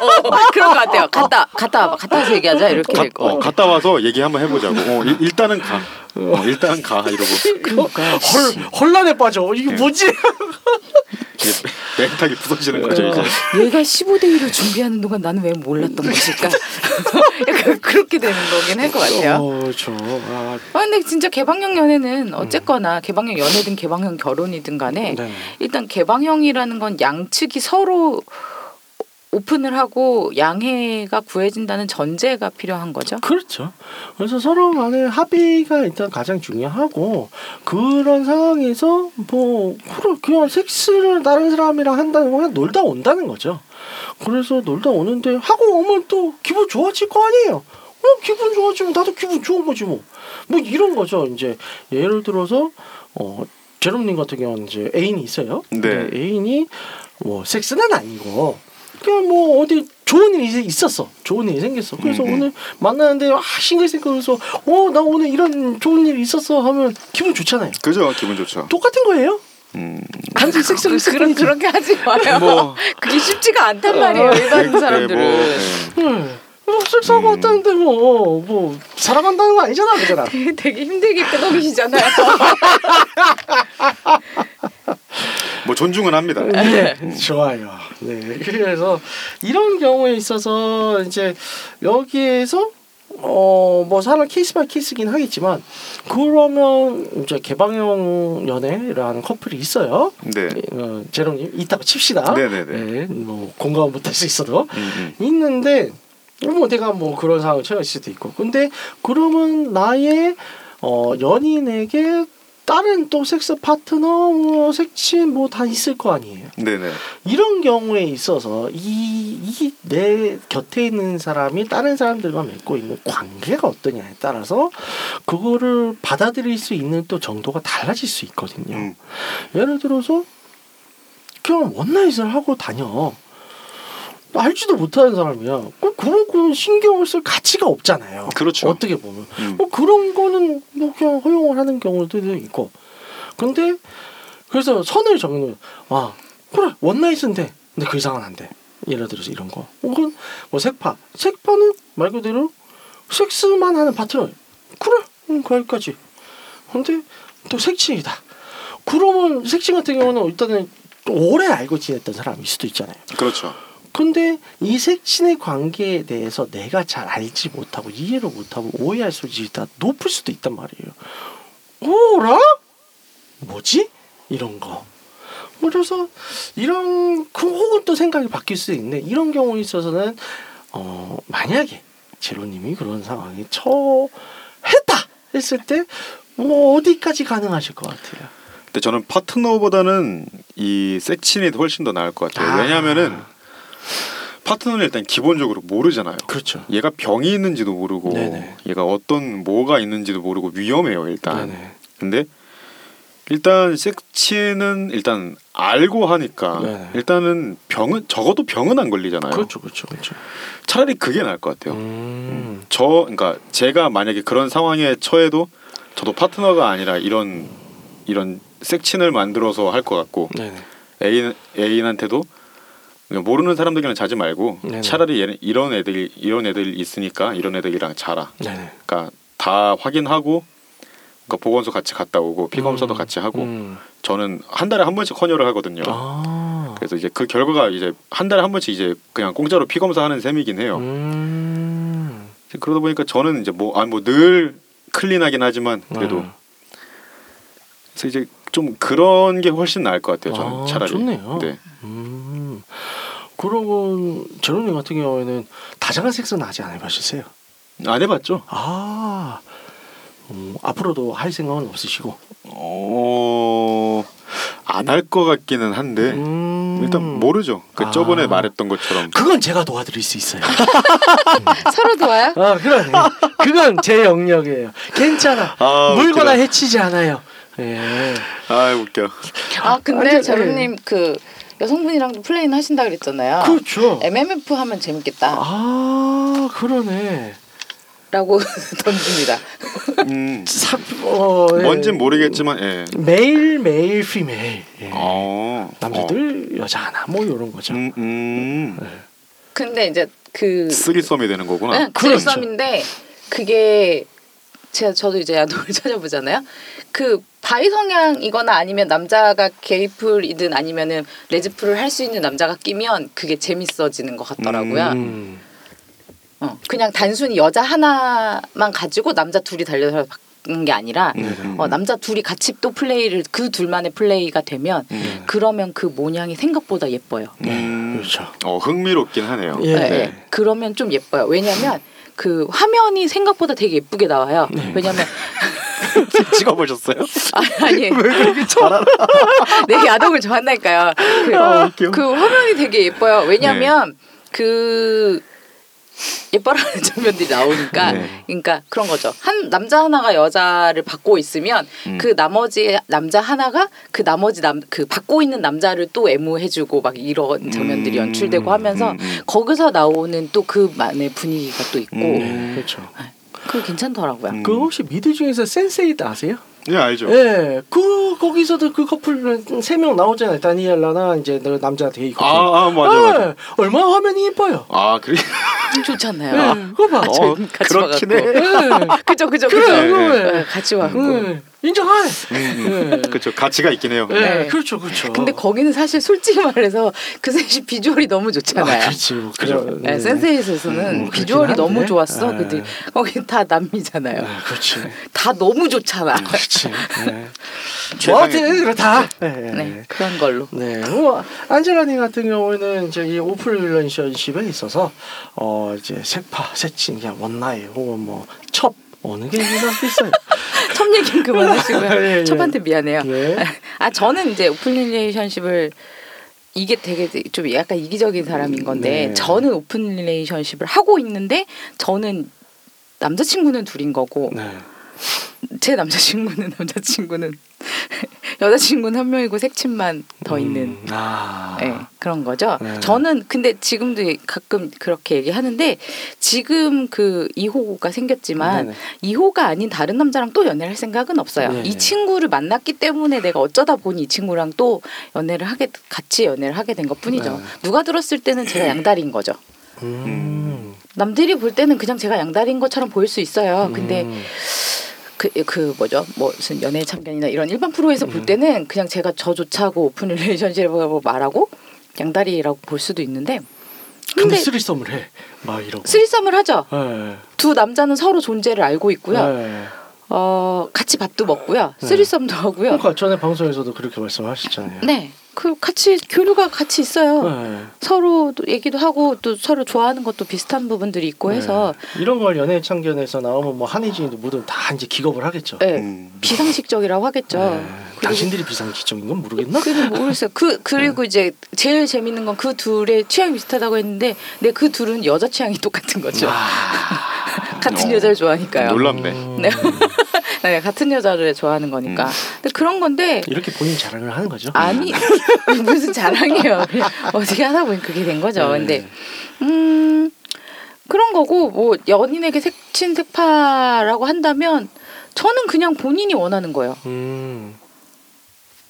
Speaker 3: 이렇게.
Speaker 1: 어, 그런 거 같아요 갔다 갔다 와봐 갔다 와서 얘기하자 이렇게
Speaker 3: 가,
Speaker 1: 될 거.
Speaker 3: 어, 갔다 와서 얘기 한번 해보자고. 어, 일, 일단은 가. 어, 일단은 가 이러고
Speaker 1: 그러니까
Speaker 2: 헐 혼란에 빠져. 이게 뭐지?
Speaker 3: 이게 멘탈이 부서지는 거죠 이제.
Speaker 1: 얘가 15대 1을 준비하는 동안 나는 왜 몰랐던 것일까? 약간 그렇게 되는 거긴 할 것 같아요.
Speaker 2: 어, 저 아,
Speaker 1: 아 근데 진짜 개방형 연애는 어쨌거나 개방형 연애든 개방형 결혼이든 간에
Speaker 2: 네.
Speaker 1: 일단 개방형이라는 건 양측이 서로 오픈을 하고 양해가 구해진다는 전제가 필요한 거죠.
Speaker 2: 그렇죠. 그래서 서로 간에 합의가 일단 가장 중요하고 그런 상황에서 뭐 그냥 섹스를 다른 사람이랑 한다는 건 그냥 놀다 온다는 거죠. 그래서 놀다 오는데 하고 오면 또 기분 좋아질 거 아니에요. 어 기분 좋아지면 나도 기분 좋은 거지 뭐. 뭐 이런 거죠. 이제 예를 들어서 어 제롬님 같은 경우는 이제 애인이 있어요.
Speaker 3: 네.
Speaker 2: 근데 애인이 뭐 섹스는 아니고 그냥 뭐 어디 좋은 일이 있었어. 좋은 일이 생겼어. 그래서
Speaker 3: 음, 음.
Speaker 2: 오늘 만나는데 아 그래서 어 나 오늘 이런 좋은 일이 있었어 하면 기분 좋잖아요.
Speaker 3: 그죠 기분 좋죠.
Speaker 2: 똑같은 거예요.
Speaker 3: 음.
Speaker 2: 단지 섹스를
Speaker 1: 그, 그런. 그렇게 하지 마요.
Speaker 3: 뭐.
Speaker 1: 그게 쉽지가 않단 말이에요. 일반
Speaker 3: 네,
Speaker 1: 사람들은.
Speaker 3: 뭐, 네.
Speaker 2: 음. 뭐 섹스하고
Speaker 3: 음.
Speaker 2: 왔다는데 뭐 뭐 사랑한다는 거 아니잖아, 그잖아.
Speaker 1: 되게 힘들게 끊어기시잖아요.
Speaker 3: 뭐 존중은 합니다.
Speaker 2: 네, 좋아요. 네, 그래서 이런 경우에 있어서 이제 여기에서 어뭐 사람 case by case긴 하겠지만 그러면 이제 개방형 연애라는 커플이 있어요.
Speaker 3: 네.
Speaker 2: 어, 제롬님 있다고 칩시다.
Speaker 3: 네네네.
Speaker 2: 네, 뭐 공감은 못할 수 있어도
Speaker 3: 음,
Speaker 2: 있는데 뭐 내가 뭐 그런 상황을 처할 수도 있고 근데 그러면 나의 어 연인에게 다른 또 섹스 파트너 뭐 색친 뭐 다 있을 거 아니에요
Speaker 3: 음. 네네.
Speaker 2: 이런 경우에 있어서 이 이 내 곁에 있는 사람이 다른 사람들과 맺고 있는 관계가 어떠냐에 따라서 그거를 받아들일 수 있는 또 정도가 달라질 수 있거든요
Speaker 3: 음.
Speaker 2: 예를 들어서 그냥 원나잇을 하고 다녀. 알지도 못하는 사람이야. 그 그런 거는 신경을 쓸 가치가 없잖아요.
Speaker 3: 그렇죠.
Speaker 2: 어떻게 보면.
Speaker 3: 음.
Speaker 2: 뭐 그런 거는 뭐 그냥 허용을 하는 경우도 있고. 근데 그래서 선을 정해놓은 아 그래 원나잇은 돼. 근데 그 이상은 안 돼. 예를 들어서 이런 거. 혹은 뭐 색파. 색파는 말 그대로 섹스만 하는 파트너. 그래. 응, 거기까지. 근데 또 색친이다. 그러면 색친 같은 경우는 일단은 오래 알고 지냈던 사람일 수도 있잖아요.
Speaker 3: 그렇죠.
Speaker 2: 근데 이 색친의 관계에 대해서 내가 잘 알지 못하고 이해를 못하고 오해할 수지 다 높을 수도 있단 말이에요. 오라? 뭐지? 이런 거. 그래서 이런 그 혹은 또 생각이 바뀔 수도 있는데 이런 경우에 있어서는 어 만약에 제로님이 그런 상황에 처했다 했을 때 뭐 어디까지 가능하실 것 같아요?
Speaker 3: 근데 저는 파트너보다는 이 섹친이 훨씬 더 나을 것 같아요.
Speaker 2: 아.
Speaker 3: 왜냐하면은 파트너는 일단 기본적으로 모르잖아요.
Speaker 2: 그렇죠.
Speaker 3: 얘가 병이 있는지도 모르고
Speaker 2: 네네.
Speaker 3: 얘가 어떤 뭐가 있는지도 모르고 위험해요 일단.
Speaker 2: 네네.
Speaker 3: 근데 일단 섹치는 일단 알고 하니까
Speaker 2: 네네.
Speaker 3: 일단은 병은 적어도 병은 안 걸리잖아요.
Speaker 2: 그렇죠, 그렇죠, 그렇죠.
Speaker 3: 차라리 그게 나을 것 같아요.
Speaker 2: 음.
Speaker 3: 저 그러니까 제가 만약에 그런 상황에 처해도 저도 파트너가 아니라 이런 이런 섹친을 만들어서 할 것 같고. 애인 애인한테도 그냥 모르는 사람들이랑 자지 말고
Speaker 2: 네네.
Speaker 3: 차라리 얘는 이런 애들 이런 애들 있으니까 이런 애들이랑 자라.
Speaker 2: 네네.
Speaker 3: 그러니까 다 확인하고 그러니까 보건소 같이 갔다 오고 피 검사도
Speaker 2: 음.
Speaker 3: 같이 하고
Speaker 2: 음.
Speaker 3: 저는 한 달에 한 번씩 헌혈을 하거든요.
Speaker 2: 아.
Speaker 3: 그래서 이제 그 결과가 이제 한 달에 한 번씩 이제 그냥 공짜로 피 검사하는 셈이긴 해요.
Speaker 2: 음.
Speaker 3: 그러다 보니까 저는 이제 뭐 아니 뭐 늘 클린하긴 하지만 그래도
Speaker 2: 네.
Speaker 3: 그래서 이제 좀 그런 게 훨씬 나을 것 같아요. 저는
Speaker 2: 아,
Speaker 3: 차라리.
Speaker 2: 좋네요.
Speaker 3: 네.
Speaker 2: 음. 그러면 제로님 같은 경우에는 다정한 섹스는 아직 안 해보셨어요?
Speaker 3: 안 해봤죠.
Speaker 2: 아. 음, 앞으로도 할 생각은 없으시고.
Speaker 3: 어... 안할 것 같기는 한데
Speaker 2: 음.
Speaker 3: 일단 모르죠. 그
Speaker 2: 아.
Speaker 3: 저번에 말했던 것처럼
Speaker 2: 그건 제가 도와드릴 수 있어요.
Speaker 1: 서로 도와요?
Speaker 2: 아, 그러네. 그건 제 영역이에요. 괜찮아.
Speaker 3: 아,
Speaker 2: 물거나. 해치지 않아요. 예.
Speaker 3: 아 웃겨.
Speaker 1: 아 근데
Speaker 2: 아니,
Speaker 1: 제로님 그 여성분이랑도 플레이는 하신다 그랬잖아요.
Speaker 2: 그렇죠.
Speaker 1: MMF 하면 재밌겠다.
Speaker 2: 아, 그러네.
Speaker 1: 라고 던집니다.
Speaker 3: 음,
Speaker 2: 사, 어, 예.
Speaker 3: 뭔진 모르겠지만 예.
Speaker 2: 매일 매일 피메일. 예.
Speaker 3: 어.
Speaker 2: 남자들 여자 하나 뭐 이런 거죠.
Speaker 3: 음, 음.
Speaker 1: 근데 이제 그
Speaker 3: 쓰리썸이 되는 거구나.
Speaker 1: 응,
Speaker 2: 그렇죠.
Speaker 1: 드레썸인데 그게 제가 저도 이제 야동을 찾아보잖아요. 그 bi 성향이거나 아니면 남자가 게이플이든 아니면은 레즈플을 할 수 있는 남자가 끼면 그게 재밌어지는 것 같더라고요.
Speaker 2: 음.
Speaker 1: 어, 그냥 단순히 여자 하나만 가지고 남자 둘이 달려서 바꾸는 게 아니라
Speaker 3: 음.
Speaker 1: 어, 남자 둘이 같이 또 플레이를 그 둘만의 플레이가 되면
Speaker 3: 음.
Speaker 1: 그러면 그 모양이 생각보다 예뻐요.
Speaker 3: 음.
Speaker 2: 그렇죠.
Speaker 3: 어 흥미롭긴 하네요.
Speaker 2: 예.
Speaker 1: 네, 네. 그러면 좀 예뻐요. 왜냐하면 그 화면이 생각보다 되게 예쁘게 나와요.
Speaker 2: 네.
Speaker 1: 왜냐면
Speaker 3: 찍어보셨어요?
Speaker 1: 아, 아니 내 야동을 좋아한다니까요. 그,
Speaker 3: 아, 웃겨.
Speaker 1: 그 화면이 되게 예뻐요. 왜냐면 그 예뻐라는 장면들이 나오니까
Speaker 3: 네.
Speaker 1: 그러니까 그런 거죠. 한 남자 하나가 여자를 받고 있으면
Speaker 3: 음.
Speaker 1: 그 나머지 남자 하나가 그 나머지 남 그 받고 있는 남자를 또 애무해주고 막 이런 장면들이
Speaker 3: 음,
Speaker 1: 연출되고 하면서
Speaker 3: 음, 음.
Speaker 1: 거기서 나오는 또 그만의 분위기가 또 있고
Speaker 3: 음.
Speaker 2: 네, 그렇죠.
Speaker 1: 그거 괜찮더라고요.
Speaker 3: 음.
Speaker 2: 그 혹시 미드 중에서 Sense8 아세요?
Speaker 3: 예 알죠.
Speaker 2: 예, 그 거기서도 그 커플 세 명 나오잖아요. 다니엘라나 이제 그 남자 게이 커플.
Speaker 3: 아, 아 맞아 맞아.
Speaker 2: 예, 얼마나 화면이 이뻐요.
Speaker 3: 아 그래.
Speaker 1: 좋잖아요.
Speaker 2: 예, 그거 봐.
Speaker 1: 아, 저 같이
Speaker 3: 그렇긴
Speaker 1: 와갖고.
Speaker 3: 해.
Speaker 2: 예,
Speaker 1: 그죠 그죠
Speaker 2: 그래,
Speaker 1: 그죠.
Speaker 2: 그래.
Speaker 1: 네, 같이 와갖고.
Speaker 2: 예, 인정하네.
Speaker 3: 음,
Speaker 2: 예.
Speaker 3: 그렇죠. 가치가 있긴 해요.
Speaker 2: 예,
Speaker 1: 네.
Speaker 2: 그렇죠, 그렇죠.
Speaker 1: 근데 거기는 사실 솔직히 말해서 그 셋이 비주얼이 너무 좋잖아요.
Speaker 2: 아, 그렇지, 뭐,
Speaker 3: 그죠.
Speaker 2: 그래.
Speaker 1: 네, Sense8에서는
Speaker 2: 음,
Speaker 1: 비주얼이
Speaker 2: 그렇긴
Speaker 1: 너무. 좋았어.
Speaker 2: 네.
Speaker 1: 그들 거기 다 남미잖아요.
Speaker 2: 아, 그렇지,
Speaker 1: 다 너무 좋잖아.
Speaker 2: 그렇지. 예.
Speaker 3: 세상에-
Speaker 2: 뭐 하여튼 그렇다.
Speaker 1: 네 그런 걸로.
Speaker 2: 네, 뭐 안젤라님 같은 경우에는 이제 이 open relationship에 있어서 어 이제 섹파, 섹친, 그냥 one night 혹은 뭐 첩 어느 게 낫겠어요.
Speaker 1: 첩 얘기는 그만하시고요.
Speaker 2: 예, 예.
Speaker 1: 첩한테 미안해요.
Speaker 2: 예.
Speaker 1: 아 저는 이제 open relationship을 이게 되게 좀 약간 이기적인 사람인 건데
Speaker 2: 네.
Speaker 1: 저는 open relationship을 하고 있는데 저는 남자친구는 둘인 거고
Speaker 2: 네.
Speaker 1: 제 남자친구는 남자친구는 여자친구는 한 명이고 색친만 더 있는
Speaker 2: 음, 아.
Speaker 1: 네, 그런 거죠.
Speaker 2: 네.
Speaker 1: 저는 근데 지금도 가끔 그렇게 얘기하는데 지금 그 2호가 생겼지만
Speaker 2: 네네.
Speaker 1: 2호가 아닌 다른 남자랑 또 연애를 할 생각은 없어요.
Speaker 2: 네.
Speaker 1: 이 친구를 만났기 때문에 내가 어쩌다 보니 이 친구랑 또 연애를 하게 같이 연애를 하게 된 것뿐이죠.
Speaker 2: 네.
Speaker 1: 누가 들었을 때는 제가 양다리인 거죠.
Speaker 2: 음.
Speaker 1: 남들이 볼 때는 그냥 제가 양다리인 것처럼 보일 수 있어요. 근데
Speaker 2: 음.
Speaker 1: 그, 그 뭐죠? 뭐 무슨 연애 참견이나 이런 일반 프로에서
Speaker 2: 음.
Speaker 1: 볼 때는 그냥 제가 저 좋자고 open relationship이라고 말하고 양다리라고 볼 수도 있는데
Speaker 2: 근데
Speaker 1: 근데
Speaker 2: threesome을 해. 막 이러고.
Speaker 1: threesome을 하죠.
Speaker 2: 예.
Speaker 1: 두 남자는 서로 존재를 알고 있고요.
Speaker 2: 예.
Speaker 1: 어 같이 밥도 먹고요.
Speaker 2: 네.
Speaker 1: threesome도 하고요.
Speaker 2: 그러니까 전에 방송에서도 그렇게 말씀하셨잖아요.
Speaker 1: 네. 그 같이 교류가 같이 있어요.
Speaker 2: 네.
Speaker 1: 서로 또 얘기도 하고 또 서로 좋아하는 것도 비슷한 부분들이 있고 해서
Speaker 2: 네. 이런 걸 연애 창견에서 나오면 뭐 한혜진이도 뭐든 다 이제 기겁을 하겠죠.
Speaker 1: 네,
Speaker 3: 음.
Speaker 1: 비상식적이라고 하겠죠.
Speaker 2: 네. 당신들이 비상식적인 건 모르겠나?
Speaker 1: 그는 모르겠어요. 그 그리고 이제 제일 재밌는 건 그 둘의 취향이 비슷하다고 했는데, 근데 그 둘은 여자 취향이 똑같은 거죠.
Speaker 2: 아,
Speaker 1: 같은
Speaker 3: 어.
Speaker 1: 여자를 좋아하니까요.
Speaker 3: 놀랍네.
Speaker 2: 음,
Speaker 1: 네. 네, 같은 여자를 좋아하는 거니까.
Speaker 3: 음.
Speaker 1: 근데 그런 건데
Speaker 2: 이렇게 본인 자랑을 하는 거죠.
Speaker 1: 아니 무슨 자랑이에요. 어떻게 하다 보니 그게 된 거죠.
Speaker 2: 네.
Speaker 1: 근데 음 그런 거고 뭐 연인에게 색친 색파라고 한다면 저는 그냥 본인이 원하는 거예요.
Speaker 2: 음,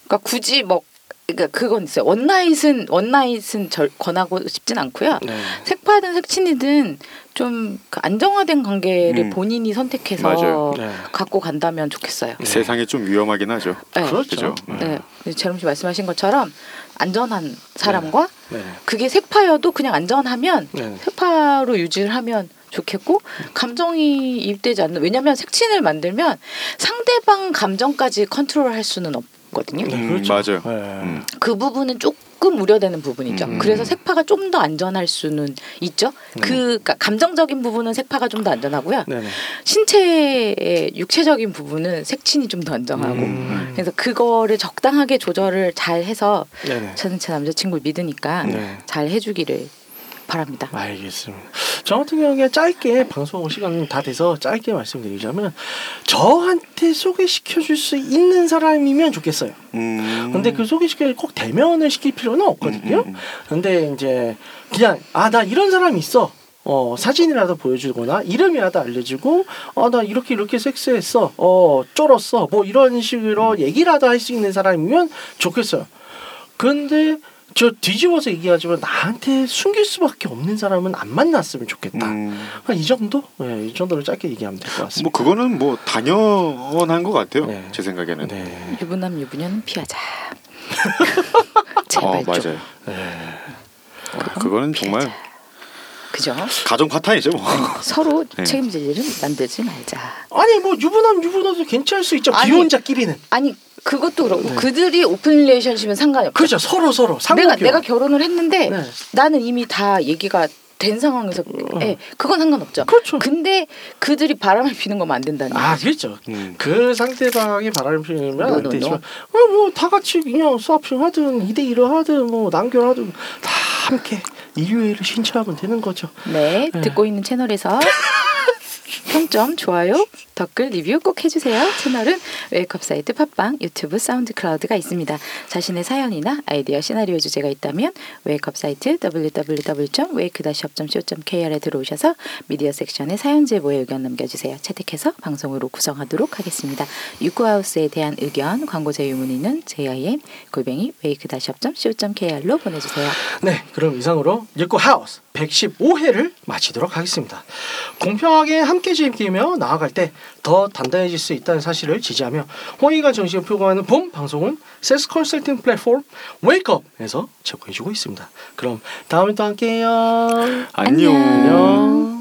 Speaker 1: 그러니까 굳이 뭐 그러니까 그건 있어요. 원나잇은 원나잇은 절 권하고 싶진 않고요.
Speaker 2: 네.
Speaker 1: 색파든 색친이든 좀 그 안정화된 관계를
Speaker 3: 음.
Speaker 1: 본인이 선택해서.
Speaker 2: 네.
Speaker 1: 갖고 간다면 좋겠어요.
Speaker 3: 세상이 좀 위험하긴 하죠.
Speaker 1: 네.
Speaker 2: 그렇죠.
Speaker 3: 그죠?
Speaker 1: 네. 제롬 씨 말씀하신 것처럼 안전한 사람과
Speaker 2: 네.
Speaker 1: 그게 색파여도 그냥 안전하면
Speaker 2: 네.
Speaker 1: 색파로 유지를 하면 좋겠고 감정이 입되지 않는 왜냐하면 색친을 만들면 상대방 감정까지 컨트롤할 수는 없 거든요.
Speaker 2: 네,
Speaker 3: 음,
Speaker 2: 그렇죠.
Speaker 3: 맞아요.
Speaker 2: 네.
Speaker 3: 음.
Speaker 1: 그 부분은 조금 우려되는 부분이죠.
Speaker 2: 음.
Speaker 1: 그래서 색파가 좀 더 안전할 수는 있죠. 그 그러니까 감정적인 부분은 색파가 좀 더 안전하고요.
Speaker 2: 네네.
Speaker 1: 신체의 육체적인 부분은 색친이 좀 더 안전하고.
Speaker 2: 음.
Speaker 1: 그래서 그거를 적당하게 조절을 잘 해서
Speaker 2: 네네.
Speaker 1: 저는 제 남자친구를 믿으니까
Speaker 2: 네.
Speaker 1: 잘 해주기를 바랍니다.
Speaker 2: 알겠습니다. 저 같은 경우에 짧게 방송 시간 다 돼서 짧게 말씀드리자면 저한테 소개시켜 줄 수 있는 사람이면 좋겠어요.
Speaker 3: 음.
Speaker 2: 근데 그 소개시켜 꼭 대면을 시킬 필요는 없거든요.
Speaker 3: 음, 음, 음.
Speaker 2: 근데 이제 그냥 아 나 이런 사람이 있어. 어 사진이라도 보여주거나 이름이라도 알려주고 어 나 이렇게 이렇게 섹스했어 어 쫄았어 뭐 이런 식으로 얘기라도 할 수 있는 사람이면 좋겠어요. 근데 저 뒤집어서 얘기하지만 나한테 숨길 수밖에 없는 사람은 안 만났으면 좋겠다.
Speaker 3: 음.
Speaker 2: 그러니까 이 정도? 네, 이 정도로 짧게 얘기하면 될 것 같습니다.
Speaker 3: 뭐 그거는 뭐 당연한 것 같아요.
Speaker 2: 네.
Speaker 3: 제 생각에는.
Speaker 2: 네.
Speaker 1: 유부남 유부녀는 피하자.
Speaker 3: 어
Speaker 1: 제발 좀.
Speaker 3: 맞아요.
Speaker 2: 네.
Speaker 3: 그거는 정말
Speaker 1: 피하자. 그죠?
Speaker 3: 가정 파탄이죠. 뭐.
Speaker 1: 서로
Speaker 3: 네.
Speaker 1: 책임질 일은 만들지 말자.
Speaker 2: 아니 뭐 유부남 유부녀도 괜찮을 수 있죠.
Speaker 1: 아니,
Speaker 2: 기혼자끼리는.
Speaker 1: 아니 그것도 그렇고
Speaker 2: 네.
Speaker 1: 그들이 open relationship은 상관이 없죠.
Speaker 2: 그렇죠. 서로 서로
Speaker 1: 내가
Speaker 2: 상관없죠.
Speaker 1: 내가 결혼을 했는데
Speaker 2: 네.
Speaker 1: 나는 이미 다 얘기가 된 상황에서 예, 그건 상관없죠.
Speaker 2: 그렇죠.
Speaker 1: 근데 그들이 바람을 피는 거면 안 된다는
Speaker 2: 아. 그렇죠.
Speaker 3: 음.
Speaker 2: 그 상대방이 바람을 피우면 안
Speaker 1: no no no.
Speaker 2: 되지만 뭐다 같이 그냥 스와핑 하든 2대 1을 하든 뭐 난교하든 다 함께 인류애를 실천하면 되는 거죠.
Speaker 1: 네,
Speaker 2: 네.
Speaker 1: 듣고 있는 채널에서 평점, 좋아요, 댓글, 리뷰 꼭 해주세요. 채널은 웨이크업 사이트 팟빵, 유튜브, 사운드 클라우드가 있습니다. 자신의 사연이나 아이디어, 시나리오 주제가 있다면 웨이크업 사이트 www.wake-up.co.kr에 들어오셔서 미디어 섹션에 사연 제보에 의견 남겨주세요. 채택해서 방송으로 구성하도록 하겠습니다. 유쿠하우스에 대한 의견, 광고 제휴 문의는 jim 골뱅이 wake-up.co.kr로 보내주세요.
Speaker 2: 네, 그럼 이상으로 육구 하우스 115회를 마치도록 하겠습니다. 공평하게 함께 즐기며 나아갈 때더 단단해질 수 있다는 사실을 지지하며 호의가 정신을 표방하는 봄 방송은 섹스 컨설팅 플랫폼 웨이크업에서 제공해주고 있습니다. 그럼 다음에 또 함께해요.
Speaker 3: 안녕.
Speaker 2: 안녕.